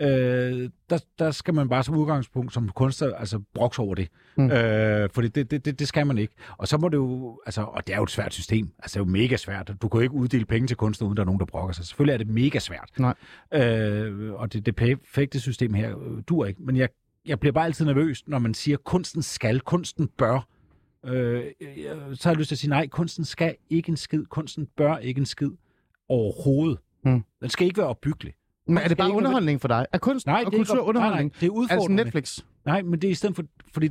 øh, der, der skal man bare som udgangspunkt som kunstner altså brokse over det. Mm. Øh, fordi det, det, det, det skal man ikke. Og så må det jo, altså, og det er jo et svært system. Altså det er jo mega svært. Du kan jo ikke uddele penge til kunstner, uden der er nogen, der brokker sig. Selvfølgelig er det mega svært. Nej. Øh, og det, det perfekte system her dur ikke. Men jeg, jeg bliver bare altid nervøs, når man siger, kunsten skal, kunsten bør. Øh, jeg- så har jeg lyst til at sige, nej, kunsten skal ikke en skid. Kunsten bør ikke en skid overhovedet. Mm. Den skal ikke være opbyggelig. Men er det bare ikke- underholdning for dig? Er kunst Nej, og det er ikke kultur op- underholdning? Nej, nej, det er Altså udfordrende. Netflix? Nej, men det er i stedet for, fordi,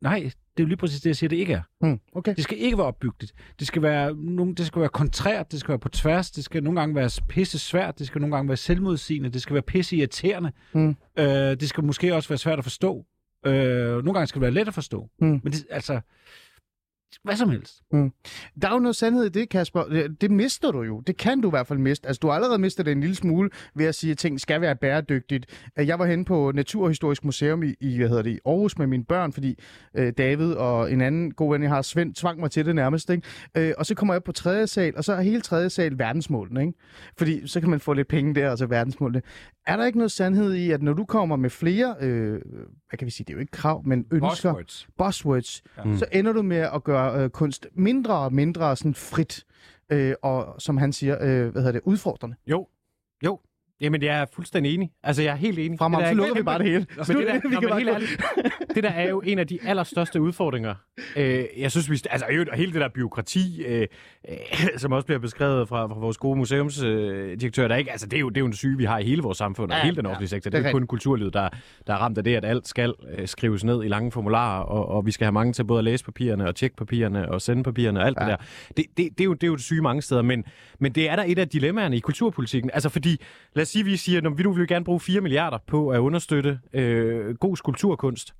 nej, det er jo lige præcis det, jeg siger, det ikke er. Mm. Okay. Det skal ikke være opbyggeligt. Det skal være, nogen, det skal være kontrært, det skal være på tværs, det skal nogle gange være pisse svært, det skal nogle gange være selvmodsigende, det skal være pisse irriterende. Mm. Øh, det skal måske også være svært at forstå. Øh, nogle gange skal det være let at forstå. Mm. Men det, altså, hvad som helst. Der er jo noget sandhed i det, Kasper. Det, det mister du jo. Det kan du i hvert fald miste. Altså, du har allerede mistet det en lille smule ved at sige, at ting skal være bæredygtigt. Øh, Jeg var henne på Naturhistorisk Museum i, i, hvad hedder det, i Aarhus med mine børn, fordi øh, David og en anden god ven, jeg har, Svend, tvang mig til det nærmest. Ikke? Øh, og så kommer jeg op på tredje sal, og så er hele tredje sal verdensmålene. Ikke? Fordi så kan man få lidt penge der, og så verdensmålene. Er der ikke noget sandhed i, at når du kommer med flere, øh, hvad kan vi sige, det er jo ikke krav, men ønsker, Buzzwords. buzzwords, ja. så ender du med at gøre øh, kunst mindre og mindre sådan frit, øh, og som han siger, øh, hvad hedder det, udfordrende. Jo, jo. Jamen, jeg er fuldstændig enig. Altså, jeg er helt enig. Der så er lukker vi bare det hele. Men det, der, vi kan bare helt ærligt, det der er jo en af de allerstørste udfordringer. Øh, jeg synes, vi... Altså, jo, hele det der byråkrati, øh, øh, som også bliver beskrevet fra, fra vores gode museumsdirektør, øh, der ikke... Altså, det er, jo, det er jo en syge, vi har i hele vores samfund, og Ja, hele den ja, offentlige sektor. det er Det er jo kun kulturlivet, der, der er ramt af det, at alt skal øh, skrives ned i lange formularer, og, og vi skal have mange til både at læse papirerne, og tjekke papirerne, og sende papirerne, og alt ja. det der. Det, det, det, er jo, det er jo det syge mange steder, men, men det er der et af dilemmaerne i kulturpolitikken. Altså, fordi, lad os sige, vi siger, at vi vil vi gerne bruge 4 milliarder på at understøtte øh, god skulpturkunst.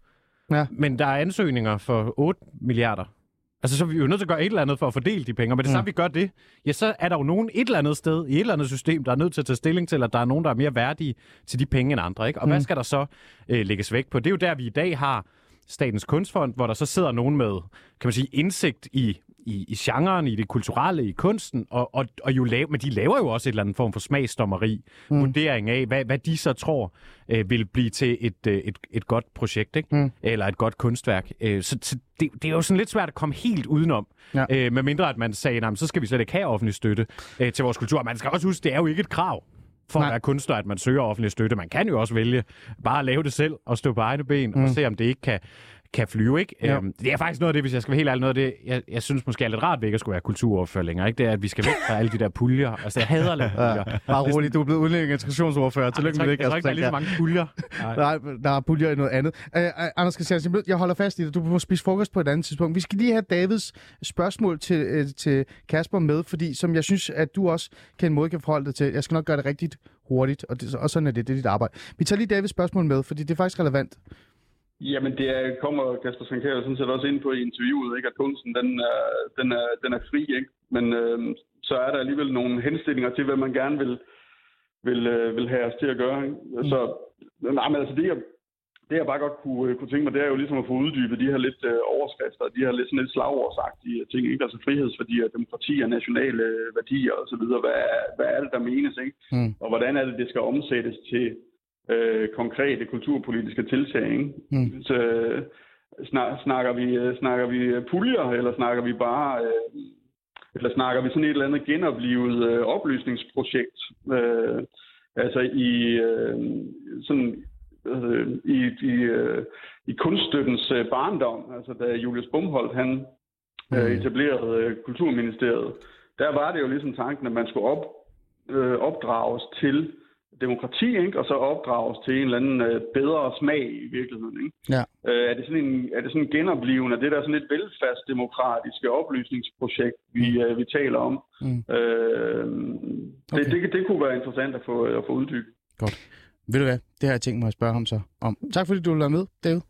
Ja. Men der er ansøgninger for 8 milliarder. Altså, så er vi jo nødt til at gøre et eller andet for at fordele de penge. Med det samme, vi gør det, ja, så er der jo nogen et eller andet sted i et eller andet system, der er nødt til at tage stilling til, at der er nogen, der er mere værdige til de penge end andre. Ikke? Og mm. hvad skal der så øh, lægges vægt på? Det er jo der, vi i dag har Statens Kunstfond, hvor der så sidder nogen med, kan man sige, indsigt i, i, i genren, i det kulturelle, i kunsten, og, og, og jo lave, men de laver jo også et eller andet form for smagsdommeri, mm. vurdering af, hvad, hvad de så tror øh, vil blive til et, øh, et, et godt projekt, ikke? Mm. eller et godt kunstværk. Øh, så så det, det er jo sådan lidt svært at komme helt udenom, Ja. øh, med mindre at man sagde, "Nå, men så skal vi slet ikke have offentlig støtte øh, til vores kultur. Man skal også huske, det er jo ikke et krav for Nej. at være kunstner, at man søger offentlig støtte. Man kan jo også vælge bare at lave det selv og stå på egne ben mm. og se, om det ikke kan, kan flyve. Ikke? Ja. Øhm, det er faktisk noget af det, hvis jeg skal være helt ærlig, noget af det, jeg, jeg synes måske er lidt rart ved ikke at skulle være kulturoverfører længere. Ikke? Det er, at vi skal væk fra alle de der puljer. Altså, jeg hader at lave puljer. Bare roligt, du er blevet udlænding integrationsordfører. Tillykke med det, ikke- jeg tror Kasper. ikke, der er lige så mange puljer. Nej, der er puljer i noget andet. Uh, Anders Christiansen, jeg holder fast i det. Du må spise frokost på et andet tidspunkt. Vi skal lige have Davids spørgsmål til, uh, til Kasper med, fordi som jeg synes, at du også kan en måde kan forholde dig til. Jeg skal nok gøre det rigtigt hurtigt, og, det, og sådan er det. Det er dit arbejde. Vi tager lige Davids spørgsmål med, fordi det er faktisk relevant. Jamen, det er, kommer Kasper Sankær sådan set også ind på i interviewet, ikke? at kunsten den er, den er, den er fri, ikke? men øh, så er der alligevel nogle henstillinger til, hvad man gerne vil, vil, øh, vil have os til at gøre. Ikke? Så, nej, men altså det, jeg, det jeg bare godt kunne, kunne tænke mig, det er jo ligesom at få uddybet de her lidt øh, overskrifter, de her lidt sådan lidt slagordsagtige ting, ikke? altså frihedsværdier, demokrati og nationale øh, værdier osv., hvad, hvad er det, der menes, ikke? Mm. og hvordan er det, det skal omsættes til øh, konkrete kulturpolitiske tiltag. Ikke? Mm. Så, øh, snak, snakker, vi, øh, snakker vi puljer, eller snakker vi bare... Øh, eller snakker vi sådan et eller andet genoplevet øh, oplysningsprojekt? Øh, altså i øh, sådan øh, i, i, øh, i kunststøttens øh, barndom, altså da Julius Bumholdt han øh, etablerede øh, Kulturministeriet, der var det jo ligesom tanken, at man skulle op, øh, opdrages til demokrati, ikke? og så opdrages til en eller anden øh, bedre smag i virkeligheden. Ikke? Ja. Øh, er, det sådan en, er det sådan en genoplevende af det der sådan et velfærdsdemokratiske oplysningsprojekt, vi, mm. øh, vi taler om? Mm. Øh, Okay. det, det, det kunne være interessant at få, at få uddybet. Godt. Ved du hvad? Det har jeg tænkt mig at spørge ham så om. Tak fordi du vil være med, David.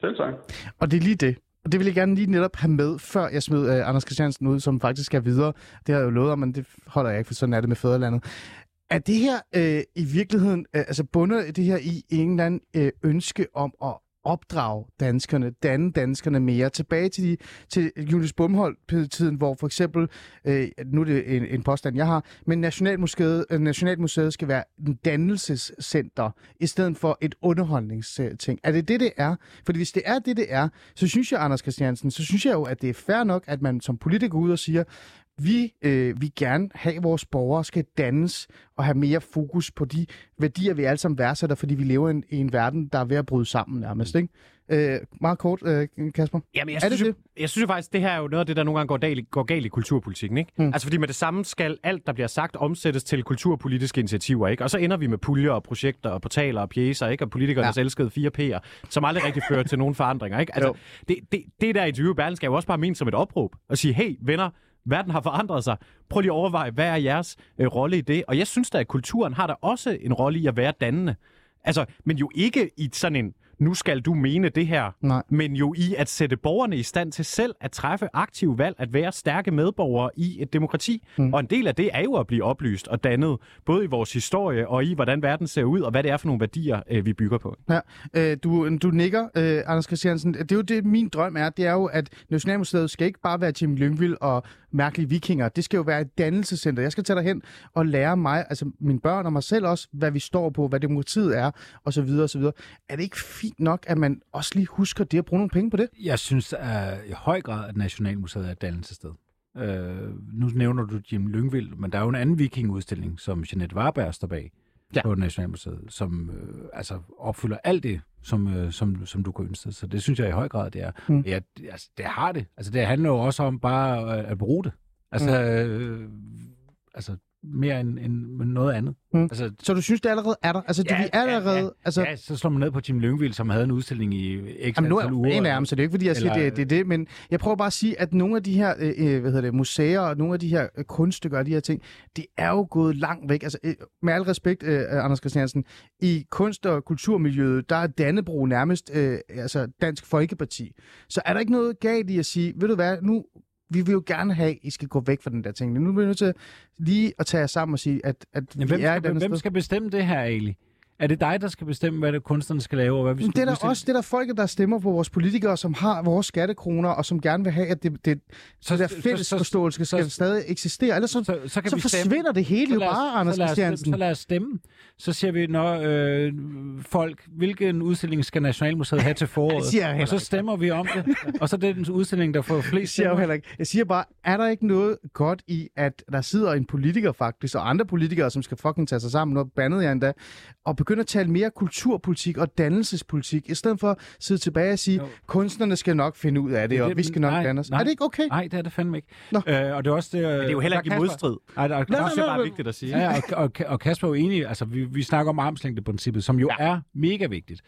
Selv tak. Og det er lige det. Og det vil jeg gerne lige netop have med, før jeg smed øh, Anders Christiansen ud, som faktisk skal videre. Det har jeg jo lovet men det holder jeg ikke, for sådan er det med fædrelandet. Er det her øh, i virkeligheden, øh, altså bundet det her i en eller anden øh, ønske om at opdrage danskerne, danne danskerne mere, tilbage til, de, til Julius Bumholdt-tiden, hvor for eksempel, øh, nu er det en, en påstand, jeg har, men Nationalmuseet, øh, Nationalmuseet skal være en dannelsescenter, i stedet for et underholdningsting. Er det det, det er? Fordi hvis det er det, det er, så synes jeg, Anders Christiansen, så synes jeg jo, at det er fair nok, at man som politiker går ud og siger, vi øh, vil gerne have, at vores borgere skal dannes og have mere fokus på de værdier, vi alle sammen værdsætter, fordi vi lever i en, i en verden, der er ved at bryde sammen nærmest. Ikke? Øh, meget kort, øh, Kasper. Jamen, jeg Er det synes, jo, jeg synes jo faktisk, det her er jo noget af det, der nogle gange går, dal, går galt i kulturpolitikken. Ikke? Mm. Altså fordi med det samme skal alt, der bliver sagt, omsættes til kulturpolitiske initiativer. Ikke? Og så ender vi med puljer og projekter og portaler og pjæser, ikke? og politikernes ja. elskede 4 P'er, som aldrig rigtig fører til nogen forandringer. Ikke? Altså, Jo. det, det, det der interview i Berlingske er jo også bare ment som et opråb. Og sige, hey venner, verden har forandret sig. Prøv lige at overveje, hvad er jeres øh, rolle i det? Og jeg synes da, at kulturen har da også en rolle i at være dannende. Altså, men jo ikke i sådan en, nu skal du mene det her, Nej. men jo i at sætte borgerne i stand til selv at træffe aktive valg, at være stærke medborgere i et demokrati. Mm. Og en del af det er jo at blive oplyst og dannet, både i vores historie og i, hvordan verden ser ud, og hvad det er for nogle værdier, øh, vi bygger på. Ja, øh, du, du nikker, øh, Anders Christiansen. Det er jo det, min drøm er. Det er jo, at Nationalmuseet skal ikke bare være Jim Lyngvild og mærkelige vikinger. Det skal jo være et dannelsescenter. Jeg skal tage dig hen og lære mig, altså mine børn og mig selv også, hvad vi står på, hvad demokratiet er, og så videre, og så videre. Er det ikke fint nok, at man også lige husker det at bruge nogle penge på det? Jeg synes at i høj grad, at Nationalmuseet er et dannelsessted. Øh, nu nævner du Jim Lyngvild, men der er jo en anden vikingudstilling, som Jeanette Warberg står bag ja. på Nationalmuseet, som øh, altså opfylder alt det, som, øh, som, som du kunne ønske dig. Så det synes jeg i høj grad, det er. Mm. Ja, det- altså, det har det. Altså, det handler jo også om bare at, at bruge det. Altså, mm. øh, altså mere end, end noget andet. Mm. Altså, Så du synes, det allerede er der? Altså, ja, Ja, vi er ja, allerede... ja. altså, ja, så slår man ned på Jim Lyngvild, som havde en udstilling i x Jamen, nu er uger. en af dem, så det er ikke, fordi jeg siger, Eller- det, det er det, men jeg prøver bare at sige, at nogle af de her øh, øh, hvad hedder det, museer og nogle af de her øh, kunststykker og de her ting, det er jo gået langt væk. Altså, øh, med al respekt, øh, Anders Christiansen, i kunst- og kulturmiljøet, der er Dannebro nærmest øh, altså Dansk Folkeparti. Så er der ikke noget galt i at sige, ved du hvad, nu vi vil jo gerne have, at I skal gå væk fra den der ting. Nu er vi nødt til lige at tage jer sammen og sige, at, at Jamen, vi hvem, er et skal, andet hvem sted. skal bestemme det her, Ali? Er det dig, der skal bestemme, hvad det kunstnerne skal lave, og hvad vi skal det er der også det er der folket, der stemmer på vores politikere, som har vores skattekroner, og som gerne vil have, at det, det, så, Så- der fælles så- forståelse skal så- stadig eksistere. Ellers så, så, så, kan så vi forsvinder stemme. det hele Så jo os- bare, Anders så Christiansen. Så lad os stemme. Så siger vi, når øh, folk, hvilken udstilling skal Nationalmuseet have til foråret? Det siger og så stemmer vi om det. Og så er det den udstilling, der får Det flest siger jeg jo stemmer. heller ikke. Jeg siger bare, er der ikke noget godt i, at der sidder en politiker faktisk, og andre politikere, som skal fucking tage sig sammen, og bandede jeg endda, og begynde at tale mere kulturpolitik og dannelsespolitik, i stedet for at sidde tilbage og sige, Jo. kunstnerne skal nok finde ud af det, Det og det, vi skal nok nej, danne os. nej. Er det ikke okay? Nej, det er det fandme ikke. Nå. Øh, og det er også det, Men det er jo heller ikke i modstrid. Nej, Det er nej, bare nej. vigtigt at sige. Ja, og, og, og Kasper er jo enig, altså vi, vi snakker om armslængdeprincippet, som jo ja. er mega vigtigt.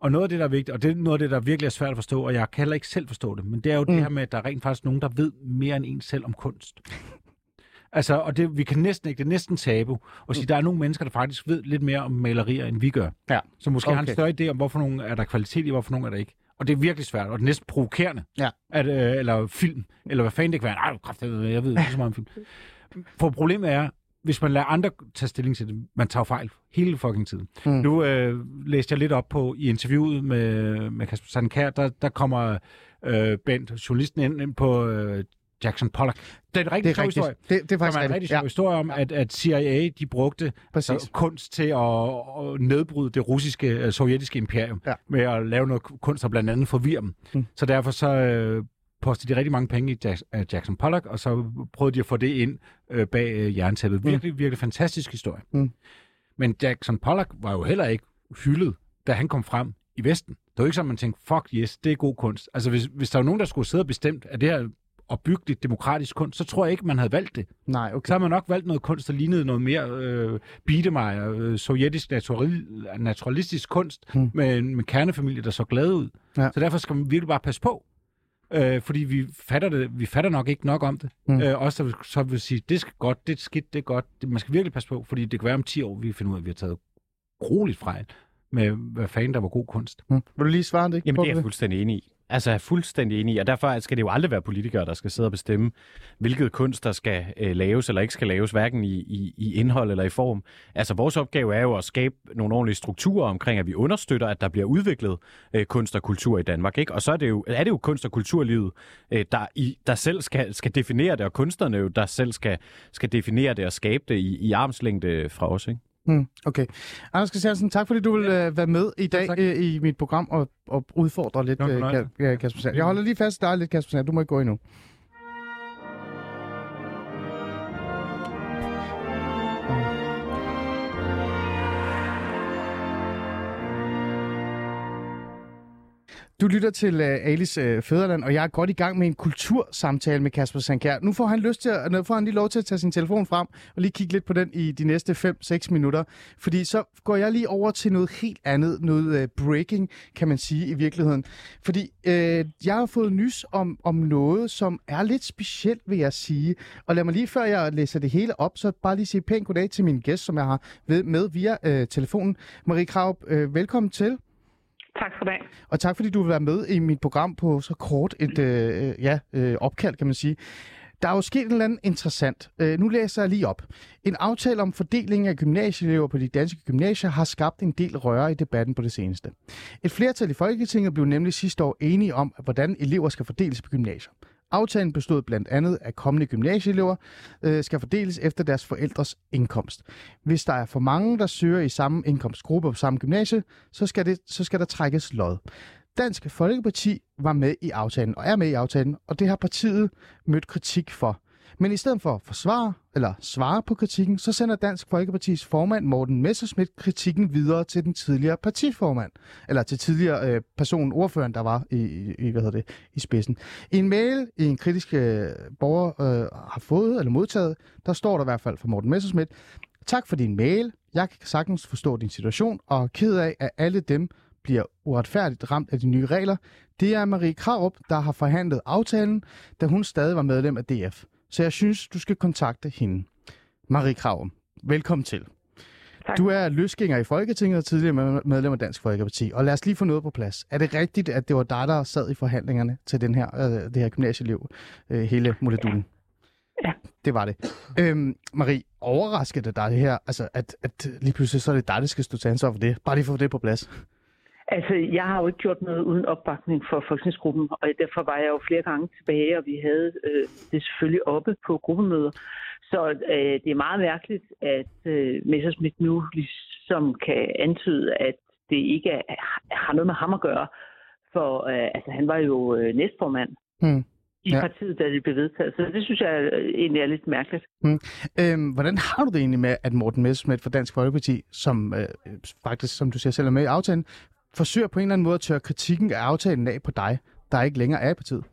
Og noget af det, der er vigtigt, og det er noget af det, der virkelig er svært at forstå, og jeg kan heller ikke selv forstå det, men det er jo mm. det her med, at der er rent faktisk nogen, der ved mere end en selv om kunst. Altså, og det, vi kan næsten ikke, det er næsten tabu, at sige, der er nogle mennesker, der faktisk ved lidt mere om malerier, end vi gør. Ja. Så måske okay. har en større idé om, hvorfor nogle er der kvalitet i, hvorfor nogle er der ikke. Og det er virkelig svært, og det er næsten provokerende. Ja. At, øh, eller film, eller hvad fanden det kan være. Ej, kraft, jeg ved, jeg ved ikke så meget om film. For problemet er, hvis man lader andre tage stilling til det, man tager fejl hele fucking tiden. Mm. Mm. Nu øh, læste jeg lidt op på i interviewet med, med Kasper Sandkær, der, der kommer øh, Bent, journalisten, ind, ind på øh, Jackson Pollock. Det er en rigtig sjov historie. Det, det er faktisk en rigtig sjov Ja, historie om, at, at CIA de brugte præcis. så kunst til at, at nedbryde det russiske, øh, sovjetiske imperium Ja. med at lave noget kunst, der blandt andet forvirrer dem. Mm. Mm. Så derfor så øh, postede de rigtig mange penge i Jack, Jackson Pollock, og så prøvede de at få det ind øh, bag øh, jerntæppet. Mm. Virkelig, virkelig fantastisk historie. Mm. Men Jackson Pollock var jo heller ikke hyldet, da han kom frem i Vesten. Det var ikke sådan, man tænkte, fuck yes, det er god kunst. Altså hvis, hvis der var nogen, der skulle sidde og bestemt, at det her opbyggeligt demokratisk kunst, så tror jeg ikke, man havde valgt det. Nej, okay. Så har man nok valgt noget kunst, der lignede noget mere øh, Biedermeier, øh, sovjetisk natural, naturalistisk kunst, Hmm. med med kernefamilie, der så glad ud. Ja. Så derfor skal man virkelig bare passe på. Øh, fordi vi fatter, det, vi fatter nok ikke nok om det. Hmm. Øh, også der så vil sige, det skal godt, det er skidt, det er godt. Det, man skal virkelig passe på, fordi det kan være om 10 år, vi finder ud af, at vi har taget grueligt fejl med, hvad fanden der var god kunst. Mm. Vil du lige svare det? Jamen, det er jeg fuldstændig enig i. Altså, jeg er fuldstændig enig i, og derfor skal det jo aldrig være politikere, der skal sidde og bestemme, hvilket kunst, der skal øh, laves eller ikke skal laves, hverken i, i, i indhold eller i form. Altså, vores opgave er jo at skabe nogle ordentlige strukturer omkring, at vi understøtter, at der bliver udviklet øh, kunst og kultur i Danmark. Ikke? Og så er det jo, er det jo kunst- og kulturlivet, øh, der, i, der selv skal, skal definere det, og kunstnerne jo, der selv skal, skal definere det og skabe det i, i armslængde fra os. Ikke? Mm, okay. Anders Christiansen, tak fordi du vil øh, være med i dag tak. øh, i mit program og, og udfordre lidt. Ka- øh, Kasper Sand. Jeg holder lige fast i dig lidt, Kasper Sand. Du må ikke gå endnu. Du lytter til øh, uh, Alice uh, øh, Fæderland, og jeg er godt i gang med en kultursamtale med Kasper Sankær. Nu får han lyst til at, nu får han lige lov til at tage sin telefon frem og lige kigge lidt på den i de næste 5-6 minutter. Fordi så går jeg lige over til noget helt andet, noget uh, breaking, kan man sige i virkeligheden. Fordi uh, jeg har fået nys om, om noget, som er lidt specielt, vil jeg sige. Og lad mig lige, før jeg læser det hele op, så bare lige sige pænt goddag til min gæst, som jeg har ved- med via uh, telefonen. Marie Kraup, uh, velkommen til. Tak for det. Og tak fordi du vil være med i mit program på så kort et øh, øh, ja, øh, opkald, kan man sige. Der er jo sket en eller anden interessant. Øh, nu læser jeg lige op. En aftale om fordeling af gymnasieelever på de danske gymnasier har skabt en del røre i debatten på det seneste. Et flertal i Folketinget blev nemlig sidste år enige om, hvordan elever skal fordeles på gymnasier. Aftalen bestod blandt andet, at kommende gymnasieelever øh, skal fordeles efter deres forældres indkomst. Hvis der er for mange, der søger i samme indkomstgruppe på samme gymnasie, så skal, det, så skal der trækkes lod. Dansk Folkeparti var med i aftalen og er med i aftalen, og det har partiet mødt kritik for. Men i stedet for at forsvare eller svare på kritikken, så sender Dansk Folkepartis formand Morten Messerschmidt kritikken videre til den tidligere partiformand, eller til tidligere øh, person, ordføreren, der var i, i, hvad hedder det, i spidsen. I en mail, i en kritisk øh, borger øh, har fået eller modtaget, der står der i hvert fald fra Morten Messerschmidt, tak for din mail, jeg kan sagtens forstå din situation, og er ked af, at alle dem, bliver uretfærdigt ramt af de nye regler, det er Marie Kraup, der har forhandlet aftalen, da hun stadig var medlem af DF. Så jeg synes, du skal kontakte hende. Marie Krarup, velkommen til. Tak. Du er løsgænger i Folketinget og tidligere medlem af Dansk Folkeparti. Og lad os lige få noget på plads. Er det rigtigt, at det var dig, der sad i forhandlingerne til den her, øh, det her gymnasieliv, øh, hele moledulen? Ja. Det var det. Øhm, Marie, overrasker det dig det her, altså at, at lige pludselig så er det dig, der skal stå til ansvar for det? Bare lige få det på plads. Altså, jeg har jo ikke gjort noget uden opbakning for folketingsgruppen, og derfor var jeg jo flere gange tilbage, og vi havde øh, det selvfølgelig oppe på gruppemøder. Så øh, det er meget mærkeligt, at øh, Messersmith nu ligesom kan antyde, at det ikke er, har noget med ham at gøre. For øh, altså, han var jo øh, næstformand Hmm. i Ja. partiet, da det blev vedtaget. Så det synes jeg øh, egentlig er lidt mærkeligt. Øhm, hvordan har du det egentlig med, at Morten Messerschmidt fra Dansk Folkeparti, som øh, faktisk, som du siger selv er med i aftalen, forsøger på en eller anden måde at tørre kritikken af aftalen af på dig, der ikke længere er i partiet?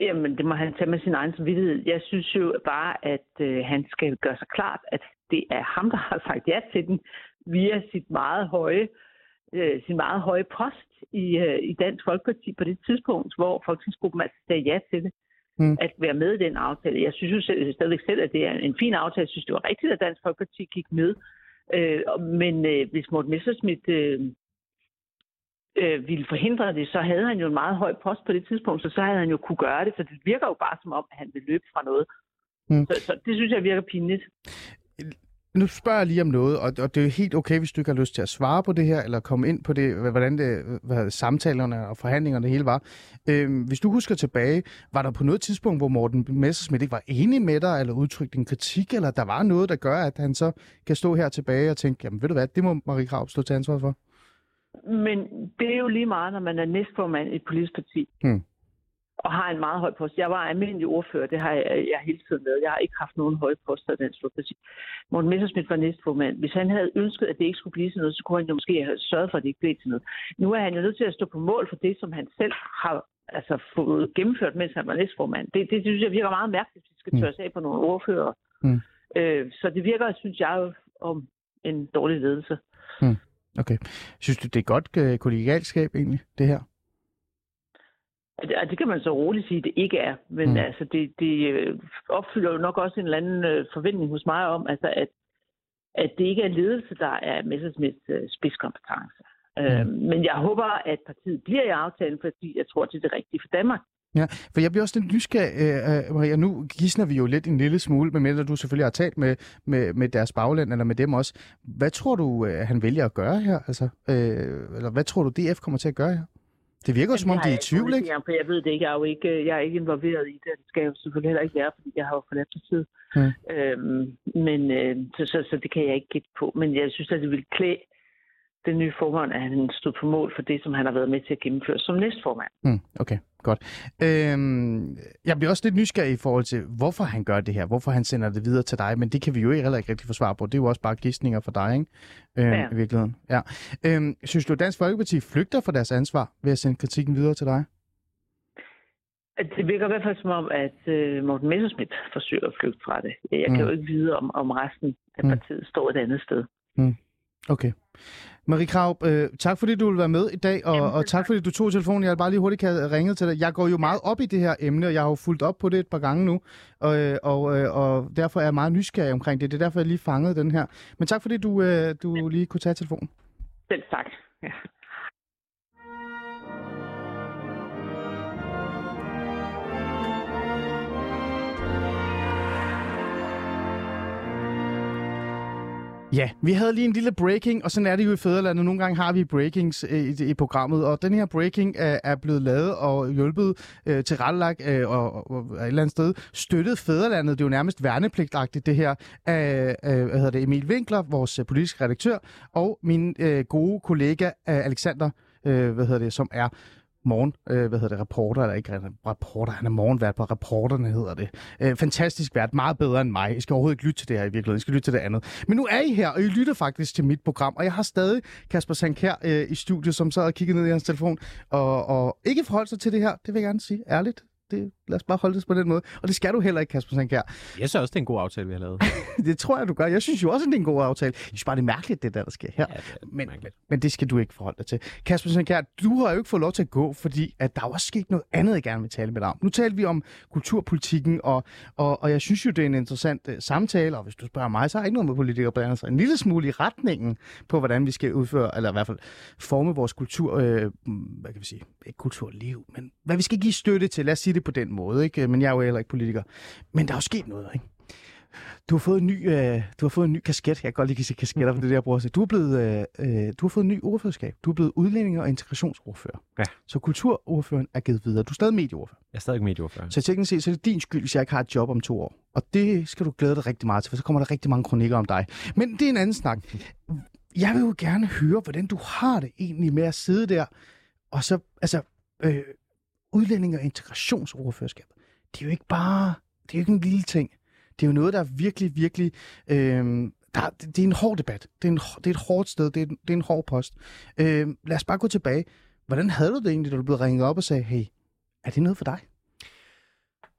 Jamen, det må han tage med sin egen samvittighed. Jeg synes jo bare, at øh, han skal gøre sig klart, at det er ham, der har sagt ja til den via sit meget høje, øh, sin meget høje post i, øh, i Dansk Folkeparti på det tidspunkt, hvor Folketingsgruppen altså sagde ja til det. Mm. At være med i den aftale. Jeg synes jo selv, stadigvæk selv, at det er en fin aftale. Jeg synes, det var rigtigt, at Dansk Folkeparti gik med. Øh, men øh, hvis Morten Messerschmidt øh, øh, ville forhindre det, så havde han jo en meget høj post på det tidspunkt, så så havde han jo kunne gøre det, for det virker jo bare som om, at han vil løbe fra noget. Mm. Så, så det synes jeg virker pinligt. Nu spørger jeg lige om noget, og, og det er jo helt okay, hvis du ikke har lyst til at svare på det her, eller komme ind på det, hvordan det, hvad samtalerne og forhandlingerne hele var. Øhm, hvis du husker tilbage, var der på noget tidspunkt, hvor Morten Messerschmidt ikke var enig med dig, eller udtrykte en kritik, eller der var noget, der gør, at han så kan stå her tilbage og tænke, jamen ved du hvad, det må Marie Krav stå til ansvar for? Men det er jo lige meget, når man er næstformand i et politisk parti. Hmm. Og har en meget høj post. Jeg var almindelig ordfører, det har jeg, jeg hele tiden været. Jeg har ikke haft nogen høje poster i Dansk Folkeparti. Morten Messerschmidt var næstformand. Hvis han havde ønsket, at det ikke skulle blive til noget, så kunne han jo måske have sørget for, at det ikke blev til noget. Nu er han jo nødt til at stå på mål for det, som han selv har altså, fået gennemført, mens han var næstformand. Det, det synes jeg virker meget mærkeligt, hvis vi skal Mm. tørre af på nogle ordfører. Mm. Øh, så det virker, synes jeg, jo, om en dårlig ledelse. Okay. Synes du, det er godt øh, kollegialskab egentlig, det her? Og det, kan man så roligt sige, at det ikke er. Men Mm. altså, det, det øh, opfylder jo nok også en eller anden øh, forventning hos mig om, altså, at, at det ikke er ledelse, der er Messersmiths øh, spidskompetence. Mm. Øh, men jeg håber, at partiet bliver i aftalen, fordi jeg tror, det er det rigtige for Danmark. Ja, for jeg bliver også lidt nysgerrig, øh, Maria. Nu gisner vi jo lidt en lille smule, medmindre du selvfølgelig har talt med, med, med deres bagland, eller med dem også. Hvad tror du, øh, han vælger at gøre her? Altså, øh, eller hvad tror du, DF kommer til at gøre her? Det virker jo, som om Det de er i tvivl, ikke? om, For jeg ved det ikke. Jeg er jo ikke, jeg er ikke involveret i det, det skal jeg jo selvfølgelig heller ikke være, fordi jeg har jo forladt partiet. Mm. Øhm, men øh, så, så, så, det kan jeg ikke gætte på. Men jeg synes, at det vil klæde den nye formand, at han stod på mål for det, som han har været med til at gennemføre som næstformand. Mm, okay, godt. Øhm, jeg bliver også lidt nysgerrig i forhold til, hvorfor han gør det her, hvorfor han sender det videre til dig, men det kan vi jo ikke heller ikke rigtig få svar på. Det er jo også bare gidsninger for dig, ikke? Øhm, Ja. I virkeligheden. Ja. Øhm, synes du, at Dansk Folkeparti flygter fra deres ansvar ved at sende kritikken videre til dig? Det virker i hvert fald som om, at øh, Morten Messerschmidt forsøger at flygte fra det. Jeg kan Mm. jo ikke vide, om, om resten af Mm. partiet står et andet sted. Okay. Marie Krav, øh, tak fordi du vil være med i dag, og, Jamen, og tak fordi du tog telefonen. Jeg vil bare lige hurtigt kan ringe til dig. Jeg går jo meget op i det her emne, og jeg har jo fulgt op på det et par gange nu, og, øh, og, øh, og derfor er jeg meget nysgerrig omkring det. Det er derfor, jeg lige fangede den her. Men tak fordi du, øh, du lige kunne tage telefonen. Selv tak. Ja. Ja, vi havde lige en lille breaking, og sådan er det jo i Fæderlandet. Nogle gange har vi breakings øh, i, i programmet, og den her breaking er, er blevet lavet og hjulpet øh, til rettelagt øh, og, og, og, et eller andet sted støttet Fæderlandet. Det er jo nærmest værnepligtagtigt, det her, af, øh, hvad hedder det, Emil Winkler, vores øh, politiske redaktør, og min øh, gode kollega øh, Alexander, øh, hvad hedder det, som er morgen, øh, hvad hedder det, reporter, eller ikke reporter, han er morgenvært på reporterne, hedder det. Øh, fantastisk vært, meget bedre end mig. I skal overhovedet ikke lytte til det her i virkeligheden, I skal lytte til det andet. Men nu er I her, og I lytter faktisk til mit program, og jeg har stadig Kasper Sankær øh, i studiet, som så og kigget ned i hans telefon, og, og ikke forholdt sig til det her, det vil jeg gerne sige, ærligt det, lad os bare holde det på den måde. Og det skal du heller ikke, Kasper Sankær. Jeg synes også, det er en god aftale, vi har lavet. det tror jeg, du gør. Jeg synes jo også, det er en god aftale. Jeg synes bare, det er mærkeligt, det der, der sker her. Ja, det men, mærkeligt. men det skal du ikke forholde dig til. Kasper Sankær, du har jo ikke fået lov til at gå, fordi at der er også sket noget andet, jeg gerne vil tale med dig om. Nu taler vi om kulturpolitikken, og, og, og jeg synes jo, det er en interessant uh, samtale, og hvis du spørger mig, så har jeg ikke noget med politikere blander sig en lille smule i retningen på, hvordan vi skal udføre, eller i hvert fald forme vores kultur, øh, hvad kan vi sige, ikke kulturliv, men hvad vi skal give støtte til, lad os sige det på den måde, ikke? men jeg er jo heller ikke politiker. Men der er jo sket noget, ikke? Du har fået en ny, øh, du har fået en ny kasket. Jeg kan godt lide at se kasketter, for det der sig. Du er blevet, øh, øh, du har fået en ny ordførerskab. Du er blevet udlænding- og integrationsordfører. Ja. Så kulturordføreren er givet videre. Du er stadig medieordfører. Jeg er stadig medieordfører. Så teknisk set, så er det din skyld, hvis jeg ikke har et job om to år. Og det skal du glæde dig rigtig meget til, for så kommer der rigtig mange kronikker om dig. Men det er en anden snak. Jeg vil jo gerne høre, hvordan du har det egentlig med at sidde der, og så, altså, øh, udlænding- og integrationsordførerskab. Det er jo ikke bare, det er jo ikke en lille ting. Det er jo noget, der er virkelig, virkelig... Øh, der, det, det er en hård debat. Det er, en, det er et hårdt sted. Det er, det er en hård post. Øh, lad os bare gå tilbage. Hvordan havde du det egentlig, da du blev ringet op og sagde, hey, er det noget for dig?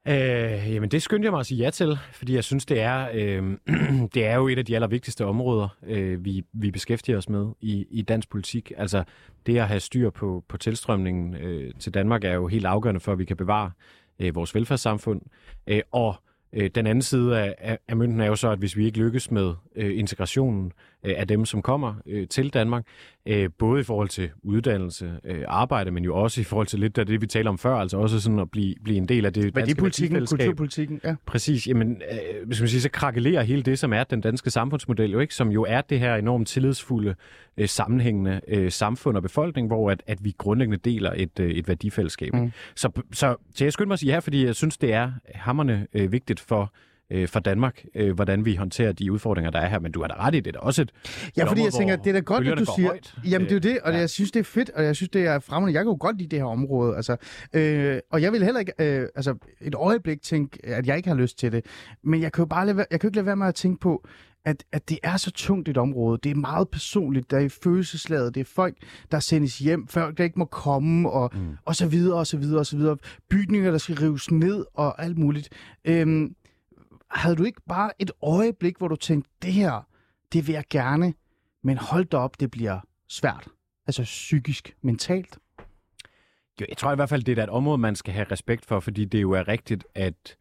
Øh, jamen, det skyndte jeg mig at sige ja til, fordi jeg synes, det er, øh, det er jo et af de allervigtigste områder, øh, vi, vi beskæftiger os med i, i dansk politik. Altså, det at have styr på, på tilstrømningen øh, til Danmark er jo helt afgørende for, at vi kan bevare øh, vores velfærdssamfund. Øh, og øh, den anden side af, af, af mønten er jo så, at hvis vi ikke lykkes med øh, integrationen øh, af dem, som kommer øh, til Danmark, øh, både i forhold til uddannelse, øh, arbejde, men jo også i forhold til lidt af det, vi taler om før, altså også sådan at blive, blive en del af det politikken, kulturpolitikken, ja. Præcis, jamen, øh, hvis man siger, så krakelerer hele det, som er den danske samfundsmodel jo ikke, som jo er det her enormt tillidsfulde, øh, sammenhængende øh, samfund og befolkning, hvor at, at vi grundlæggende deler et, øh, et værdifællesskab. Mm. Så, så, så jeg skynder mig at sige ja, fordi jeg synes, det er hammerne øh, vigtigt for øh, for Danmark, øh, hvordan vi håndterer de udfordringer, der er her. Men du har da ret i det, er også et Ja, fordi jeg tænker, det er da godt, at du siger... Højt. Jamen, det er jo det, og ja. jeg synes, det er fedt, og jeg synes, det er fremmende. Jeg kan jo godt lide det her område, altså. Øh, og jeg vil heller ikke, øh, altså, et øjeblik tænke, at jeg ikke har lyst til det. Men jeg kan jo bare lade, jeg kan jo ikke lade være med at tænke på, at, at det er så tungt et område. Det er meget personligt. Der er følelsesladet. Det er folk, der sendes hjem, folk, der ikke må komme, og, mm. og så videre, og så videre, og så videre. Bygninger, der skal rives ned, og alt muligt. Øhm, havde du ikke bare et øjeblik, hvor du tænkte, det her, det vil jeg gerne, men hold da op, det bliver svært. Altså psykisk, mentalt. Jo, jeg tror i hvert fald, det er et område, man skal have respekt for, fordi det jo er rigtigt, at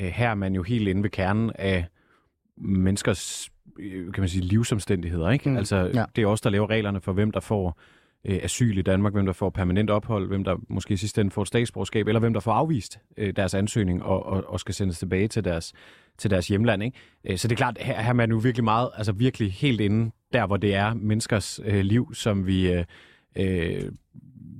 øh, her er man jo helt inde ved kernen af menneskers øh, kan man sige, livsomstændigheder. Ikke? Mm, altså, ja. Det er også der laver reglerne for, hvem der får øh, asyl i Danmark, hvem der får permanent ophold, hvem der måske i sidste ende får et statsborgerskab, eller hvem der får afvist øh, deres ansøgning og, og, og skal sendes tilbage til deres, til deres hjemland. Ikke? Øh, så det er klart, her, her er man nu virkelig meget, altså virkelig helt inde der, hvor det er menneskers øh, liv, som vi... Øh, øh,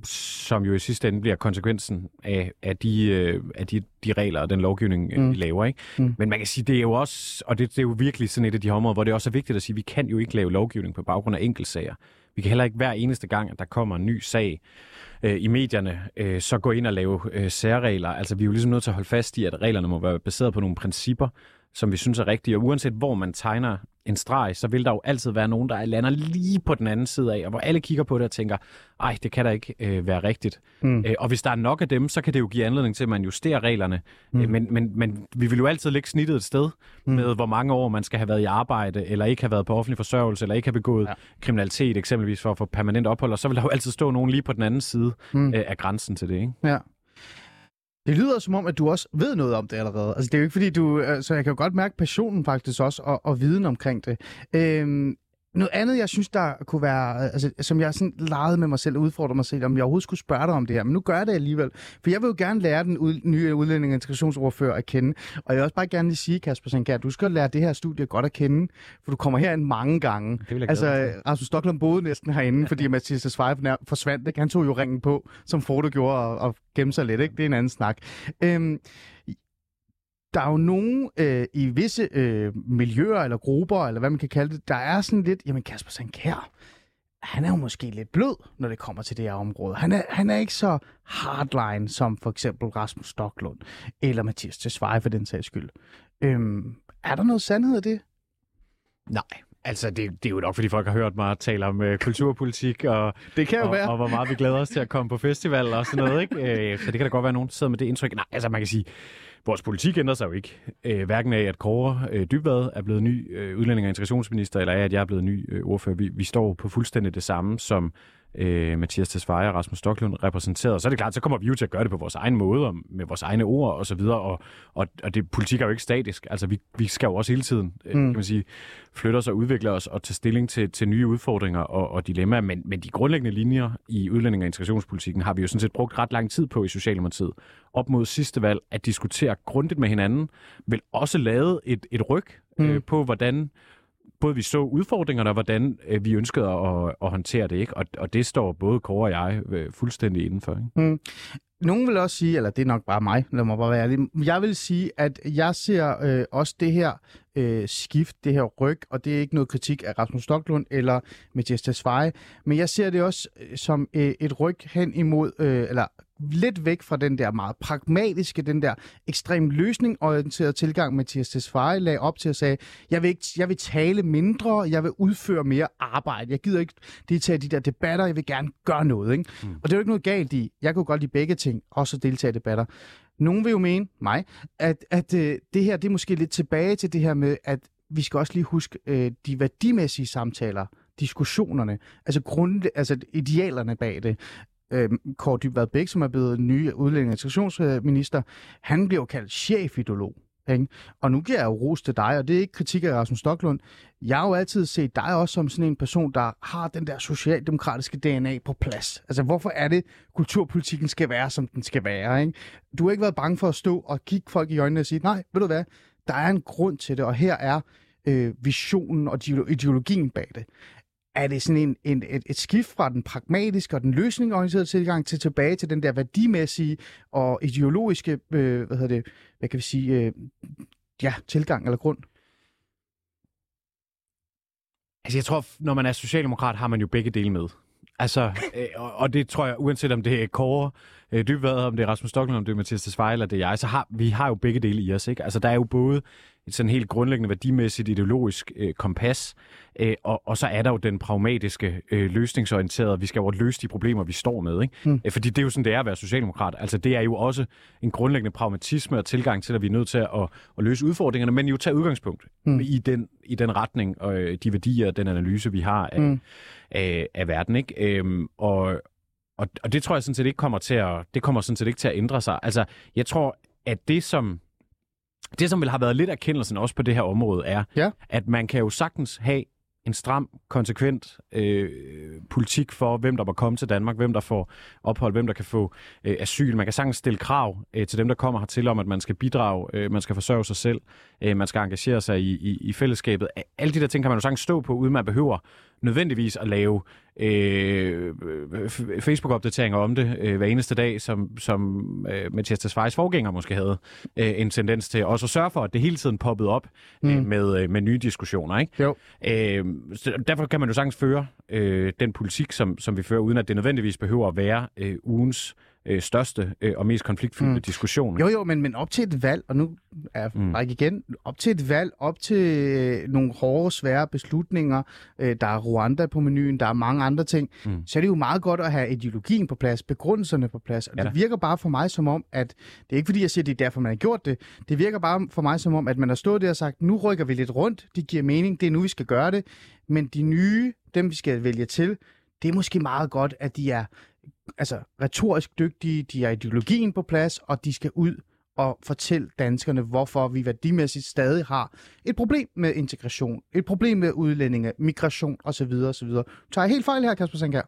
som jo i sidste ende bliver konsekvensen af, af, de, øh, af de, de regler og den lovgivning, øh, mm. vi laver. Ikke? Mm. Men man kan sige, det er jo også, og det, det er jo virkelig sådan et af de områder, hvor det også er vigtigt at sige, at vi kan jo ikke lave lovgivning på baggrund af enkeltsager. Vi kan heller ikke hver eneste gang, at der kommer en ny sag øh, i medierne, øh, så gå ind og lave øh, særregler. Altså vi er jo ligesom nødt til at holde fast i, at reglerne må være baseret på nogle principper, som vi synes er rigtige. Og uanset hvor man tegner en streg, så vil der jo altid være nogen, der lander lige på den anden side af, og hvor alle kigger på det og tænker, ej, det kan da ikke øh, være rigtigt. Mm. Øh, og hvis der er nok af dem, så kan det jo give anledning til, at man justerer reglerne. Mm. Øh, men, men, men vi vil jo altid lægge snittet et sted mm. med, hvor mange år man skal have været i arbejde, eller ikke have været på offentlig forsørgelse, eller ikke have begået ja. kriminalitet, eksempelvis for at få permanent ophold, og så vil der jo altid stå nogen lige på den anden side mm. øh, af grænsen til det. Ikke? Ja. Det lyder som om, at du også ved noget om det allerede. Altså, det er jo ikke fordi, du... Altså, jeg kan jo godt mærke passionen faktisk også, og, og viden omkring det. Øhm, noget andet, jeg synes, der kunne være, altså, som jeg sådan legede med mig selv og udfordrede mig selv, om jeg overhovedet skulle spørge dig om det her, men nu gør jeg det alligevel. For jeg vil jo gerne lære den ud, nye udlænding- og integrationsordfører at kende. Og jeg vil også bare gerne lige sige, Kasper Sankær, du skal lære det her studie godt at kende, for du kommer herind mange gange. Det vil jeg altså, Rasmus Stockholm boede næsten herinde, fordi Mathias Tesfaye forsvandt. Ikke? Han tog jo ringen på, som Frodo gjorde, og, og gemte sig lidt. Ikke? Det er en anden snak. Øhm, der er jo nogen øh, i visse øh, miljøer eller grupper, eller hvad man kan kalde det, der er sådan lidt, jamen Kasper Sankær, han er jo måske lidt blød, når det kommer til det her område. Han er, han er ikke så hardline som for eksempel Rasmus Stocklund, eller Mathias Tesfaye for den sags skyld. Øhm, er der noget sandhed af det? Nej, altså det, det er jo nok, fordi folk har hørt mig tale om øh, kulturpolitik, og, Det kan jo og, være. og hvor meget vi glæder os til at komme på festival og sådan noget. Ikke? Øh, så det kan da godt være, at nogen sidder med det indtryk. Nej, altså man kan sige, vores politik ændrer sig jo ikke. Øh, hverken af, at Kåre øh, Dybvad er blevet ny øh, udlænding- og integrationsminister, eller af, at jeg er blevet ny øh, ordfører. Vi, vi står på fuldstændig det samme, som øh, Mathias Tesfaye og Rasmus Stocklund repræsenteret. Så er det klart, så kommer vi jo til at gøre det på vores egen måde, og med vores egne ord og så videre, og, og, og det, politik er jo ikke statisk. Altså, vi, vi skal jo også hele tiden, øh, Mm. kan man sige, flytte os og udvikle os og tage stilling til, til nye udfordringer og, og dilemmaer, men, men de grundlæggende linjer i udlænding- og integrationspolitikken har vi jo sådan set brugt ret lang tid på i Socialdemokratiet. Op mod sidste valg at diskutere grundigt med hinanden, vil også lave et, et ryg øh, Mm. på, hvordan både vi så udfordringerne, og hvordan øh, vi ønskede at, at håndtere det. Ikke? Og, og det står både Kåre og jeg øh, fuldstændig indenfor. Ikke? Mm. Nogen vil også sige, eller det er nok bare mig, lad mig bare være ærlig. Jeg vil sige, at jeg ser øh, også det her øh, skift, det her ryg, og det er ikke noget kritik af Rasmus Stocklund eller Mathias Tesfaye, men jeg ser det også øh, som øh, et ryg hen imod, øh, eller lidt væk fra den der meget pragmatiske, den der ekstremt løsningorienterede tilgang, Mathias Tesfaye lagde op til at sige, jeg vil, ikke, jeg vil tale mindre, jeg vil udføre mere arbejde. Jeg gider ikke deltage i de der debatter, jeg vil gerne gøre noget. Ikke? Mm. Og det er jo ikke noget galt i. Jeg kunne godt lide begge ting, også at deltage i debatter. Nogen vil jo mene, mig, at, at øh, det her det er måske lidt tilbage til det her med, at vi skal også lige huske øh, de værdimæssige samtaler, diskussionerne, altså, grund, altså idealerne bag det. Øh, Kåre Dybvad Bæk, som er blevet ny udlænding- og integrationsminister, han bliver jo kaldt chefideolog. Ikke? Og nu giver jeg jo ros til dig, og det er ikke kritik af Rasmus Stocklund. Jeg har jo altid set dig også som sådan en person, der har den der socialdemokratiske DNA på plads. Altså, hvorfor er det, kulturpolitikken skal være, som den skal være? Ikke? Du har ikke været bange for at stå og kigge folk i øjnene og sige, nej, ved du hvad, der er en grund til det, og her er øh, visionen og ideologien bag det. Er det sådan en, en, et, et skift fra den pragmatiske og den løsningorienterede tilgang til tilbage til den der værdimæssige og ideologiske, øh, hvad hedder det, hvad kan vi sige, øh, ja, tilgang eller grund? Altså, jeg tror, når man er socialdemokrat, har man jo begge dele med. Altså, øh, og, og det tror jeg, uanset om det er Kåre øh, Dybvad, om det er Rasmus Stoklund, om det er Mathias Tesfaye, eller det er jeg, så har vi har jo begge dele i os. Ikke? Altså, der er jo både et sådan helt grundlæggende værdimæssigt ideologisk øh, kompas, øh, og, og så er der jo den pragmatiske, øh, løsningsorienterede, vi skal jo løse de problemer, vi står med. Ikke? Mm. Øh, fordi det er jo sådan, det er at være socialdemokrat. Altså, det er jo også en grundlæggende pragmatisme og tilgang til, at vi er nødt til at, at, at løse udfordringerne, men jo tage udgangspunkt Mm. i, den, i den retning og øh, de værdier og den analyse, vi har af, mm. af, af verden. Ikke? Øhm, og, og, og det tror jeg sådan set ikke kommer til at, det kommer sådan set ikke til at ændre sig. Altså, jeg tror, at det som, det som vil have været lidt erkendelsen også på det her område, er, Ja. at man kan jo sagtens have en stram, konsekvent øh, politik for, hvem der må komme til Danmark, hvem der får ophold, hvem der kan få øh, asyl. Man kan sagtens stille krav øh, til dem, der kommer hertil om, at man skal bidrage, øh, man skal forsørge sig selv, øh, man skal engagere sig i, i, i fællesskabet. Alle de der ting kan man jo sagtens stå på, uden man behøver nødvendigvis at lave øh, Facebook-opdateringer om det øh, hver eneste dag, som, som øh, Mathias Tesfayes forgænger måske havde øh, en tendens til. Også at sørge for, at det hele tiden poppede op øh, Mm. med, øh, med nye diskussioner. Ikke? Jo. Øh, så derfor kan man jo sagtens føre øh, den politik, som, som vi fører, uden at det nødvendigvis behøver at være øh, ugens øh, største øh, og mest konfliktfyldte Mm. diskussion. Jo, jo, men, men op til et valg, og nu er Mm. igen, op til et valg, op til øh, nogle hårde, svære beslutninger, øh, der er Rwanda på menuen, der er mange andre ting, mm. Så er det jo meget godt at have ideologien på plads, begrundelserne på plads. Og Ja det virker bare for mig som om, at det er ikke fordi, jeg siger, det er derfor, man har gjort det. Det virker bare for mig som om, at man har stået der og sagt, nu rykker vi lidt rundt, det giver mening, det er nu, vi skal gøre det. Men de nye, dem vi skal vælge til, det er måske meget godt, at de er altså retorisk dygtige, de har ideologien på plads, og de skal ud og fortælle danskerne, hvorfor vi værdimæssigt stadig har et problem med integration, et problem med udlændinge, migration osv. osv. Tager helt fejl her, Kasper Sankær?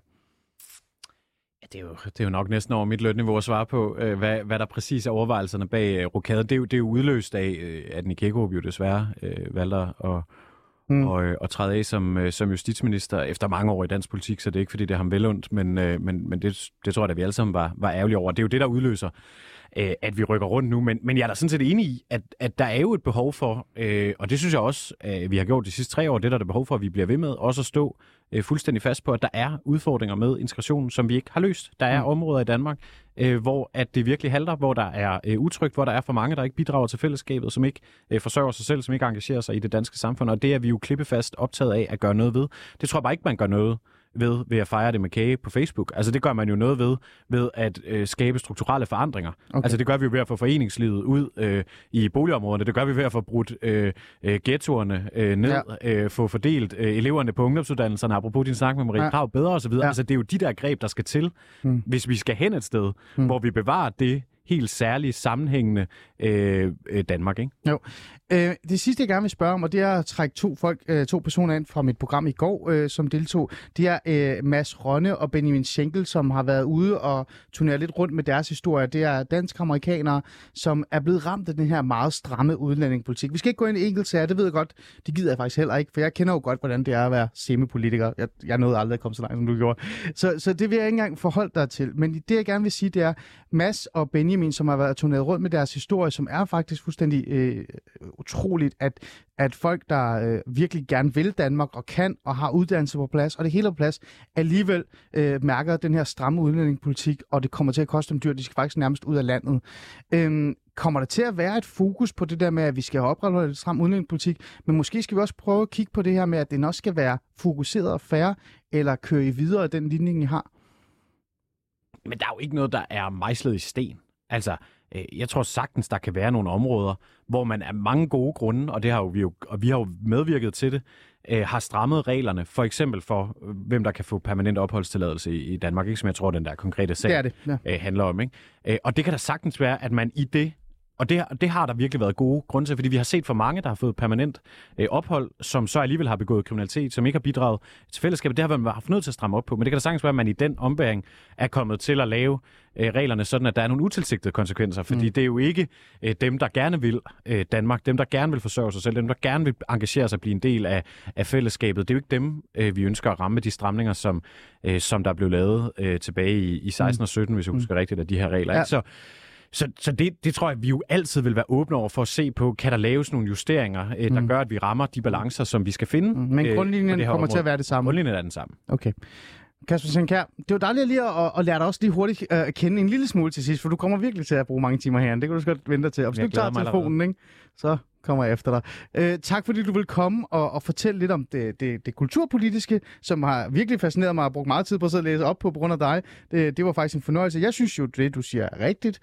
Ja, det, er jo, det er jo nok næsten over mit lønniveau at svare på, øh, hvad, hvad der præcis er overvejelserne bag øh, rokaden. Det er, jo, det er jo udløst af, øh, at Nick Hækkerup jo desværre øh, valgte at, mm. og, øh, og træde af som, øh, som justitsminister efter mange år i dansk politik, så det er ikke fordi, det er ham velundt, men, øh, men, men det, det tror jeg, at vi alle sammen var, var ærgerlige over. Det er jo det, der udløser øh, at vi rykker rundt nu. Men, men jeg er da sådan set enig i, at, at der er jo et behov for, øh, og det synes jeg også, at vi har gjort de sidste tre år, det der er der behov for, at vi bliver ved med også at stå øh, fuldstændig fast på, at der er udfordringer med integrationen, som vi ikke har løst. Der er mm. områder i Danmark, øh, hvor at det virkelig halter, hvor der er øh, utrygt, hvor der er for mange, der ikke bidrager til fællesskabet, som ikke øh, forsørger sig selv, som ikke engagerer sig i det danske samfund, og det er vi jo klippefast optaget af at gøre noget ved. Det tror jeg bare ikke, man gør noget ved, ved at fejre det med kage på Facebook. Altså det gør man jo noget ved, ved at øh, skabe strukturelle forandringer. Okay. Altså det gør vi jo ved at få foreningslivet ud øh, i boligområderne. Det gør vi ved at få brudt øh, øh, ghettoerne øh, ned, ja. øh, få fordelt øh, eleverne på ungdomsuddannelserne, apropos din snak med Marie ja. Krav, bedre osv. Ja. Altså det er jo de der greb, der skal til, hmm. hvis vi skal hen et sted, hmm. hvor vi bevarer det helt særlige, sammenhængende øh, øh, Danmark. Ikke? Jo. Øh, det sidste, jeg gerne vil spørge om, og det er at trække to, folk, øh, to personer ind fra mit program i går, øh, som deltog. Det er øh, Mads Rønne og Benjamin Schenkel, som har været ude og turnere lidt rundt med deres historie. Det er dansk-amerikanere, som er blevet ramt af den her meget stramme udlændingepolitik. Vi skal ikke gå ind i enkelt sager, det ved jeg godt. Det gider jeg faktisk heller ikke, for jeg kender jo godt, hvordan det er at være semipolitiker. Jeg, jeg nåede aldrig at komme så langt, som du gjorde. Så, så det vil jeg ikke engang forholde dig til. Men det, jeg gerne vil sige, det er Mads og Benjamin, som har været turneret rundt med deres historie, som er faktisk fuldstændig øh, utroligt, at, at folk, der øh, virkelig gerne vil Danmark og kan og har uddannelse på plads, og det hele på plads, alligevel øh, mærker den her stramme udlændingepolitik, og det kommer til at koste dem dyrt. De skal faktisk nærmest ud af landet. Øh, kommer der til at være et fokus på det der med, at vi skal opretholde et stram udlændingepolitik, men måske skal vi også prøve at kigge på det her med, at den også skal være fokuseret og færre, eller køre i videre den linje, I har? Men der er jo ikke noget, der er mejslet i sten. Altså, Øh, jeg tror sagtens, der kan være nogle områder, hvor man af mange gode grunde, og det har jo vi jo, og vi har jo medvirket til det, øh, har strammet reglerne, for eksempel for, øh, hvem der kan få permanent opholdstilladelse i, i Danmark, ikke som jeg tror, den der konkrete sag det det, ja. handler om. Ikke? og det kan da sagtens være, at man i det og det, det har der virkelig været gode grunde til, fordi vi har set for mange, der har fået permanent øh, ophold, som så alligevel har begået kriminalitet, som ikke har bidraget til fællesskabet. Det har man haft nødt til at stramme op på. Men det kan da sagtens være, at man i den ombæring er kommet til at lave øh, reglerne sådan, at der er nogle utilsigtede konsekvenser. Fordi mm. det er jo ikke øh, dem, der gerne vil øh, Danmark, dem, der gerne vil forsørge sig selv, dem, der gerne vil engagere sig og blive en del af, af fællesskabet. Det er jo ikke dem, øh, vi ønsker at ramme de stramninger, som, øh, som der blev lavet øh, tilbage i, i 16 mm. og 17, hvis jeg husker mm. rigtigt, af de her regler. Ja. Så så, så det, det tror jeg, vi jo altid vil være åbne over for at se på, kan der laves nogle justeringer, øh, der mm. gør, at vi rammer de balancer, som vi skal finde. Mm. Men øh, grundlinjen kommer område. til at være det samme? Grundlinjen er den samme. Okay. Kasper Sinkær, det var dejligt lige at, at lære dig også lige hurtigt øh, at kende en lille smule til sidst, for du kommer virkelig til at bruge mange timer herinde. Det kan du godt vente til. Og hvis jeg du tager telefonen, ikke, så kommer jeg efter dig. Øh, tak fordi du vil komme og, og fortælle lidt om det, det, det kulturpolitiske, som har virkelig fascineret mig og brugt meget tid på at sidde og læse op på på grund af dig. Det, det var faktisk en fornøjelse. Jeg synes jo, det du siger er rigtigt.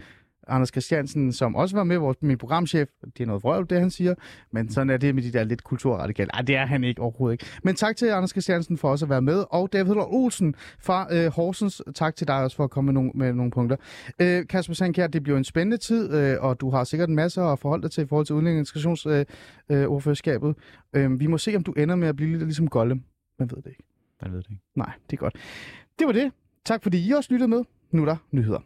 Anders Christiansen, som også var med, vores, min programchef. Det er noget vrøvl, det han siger. Men sådan er det med de der lidt kulturradikale. Nej, det er han ikke overhovedet ikke. Men tak til Anders Christiansen for også at være med. Og David Olsen fra øh, Horsens. Tak til dig også for at komme med nogle, med nogle punkter. Øh, Kasper Sandkjær, det bliver en spændende tid, øh, og du har sikkert en masse at forholde dig til i forhold til udlænding- og integrationsordførerskabet. Øh, øh, vi må se, om du ender med at blive lidt ligesom Gollum. Man ved det ikke. Man ved det ikke. Nej, det er godt. Det var det. Tak fordi I også lyttede med. Nu er der nyheder.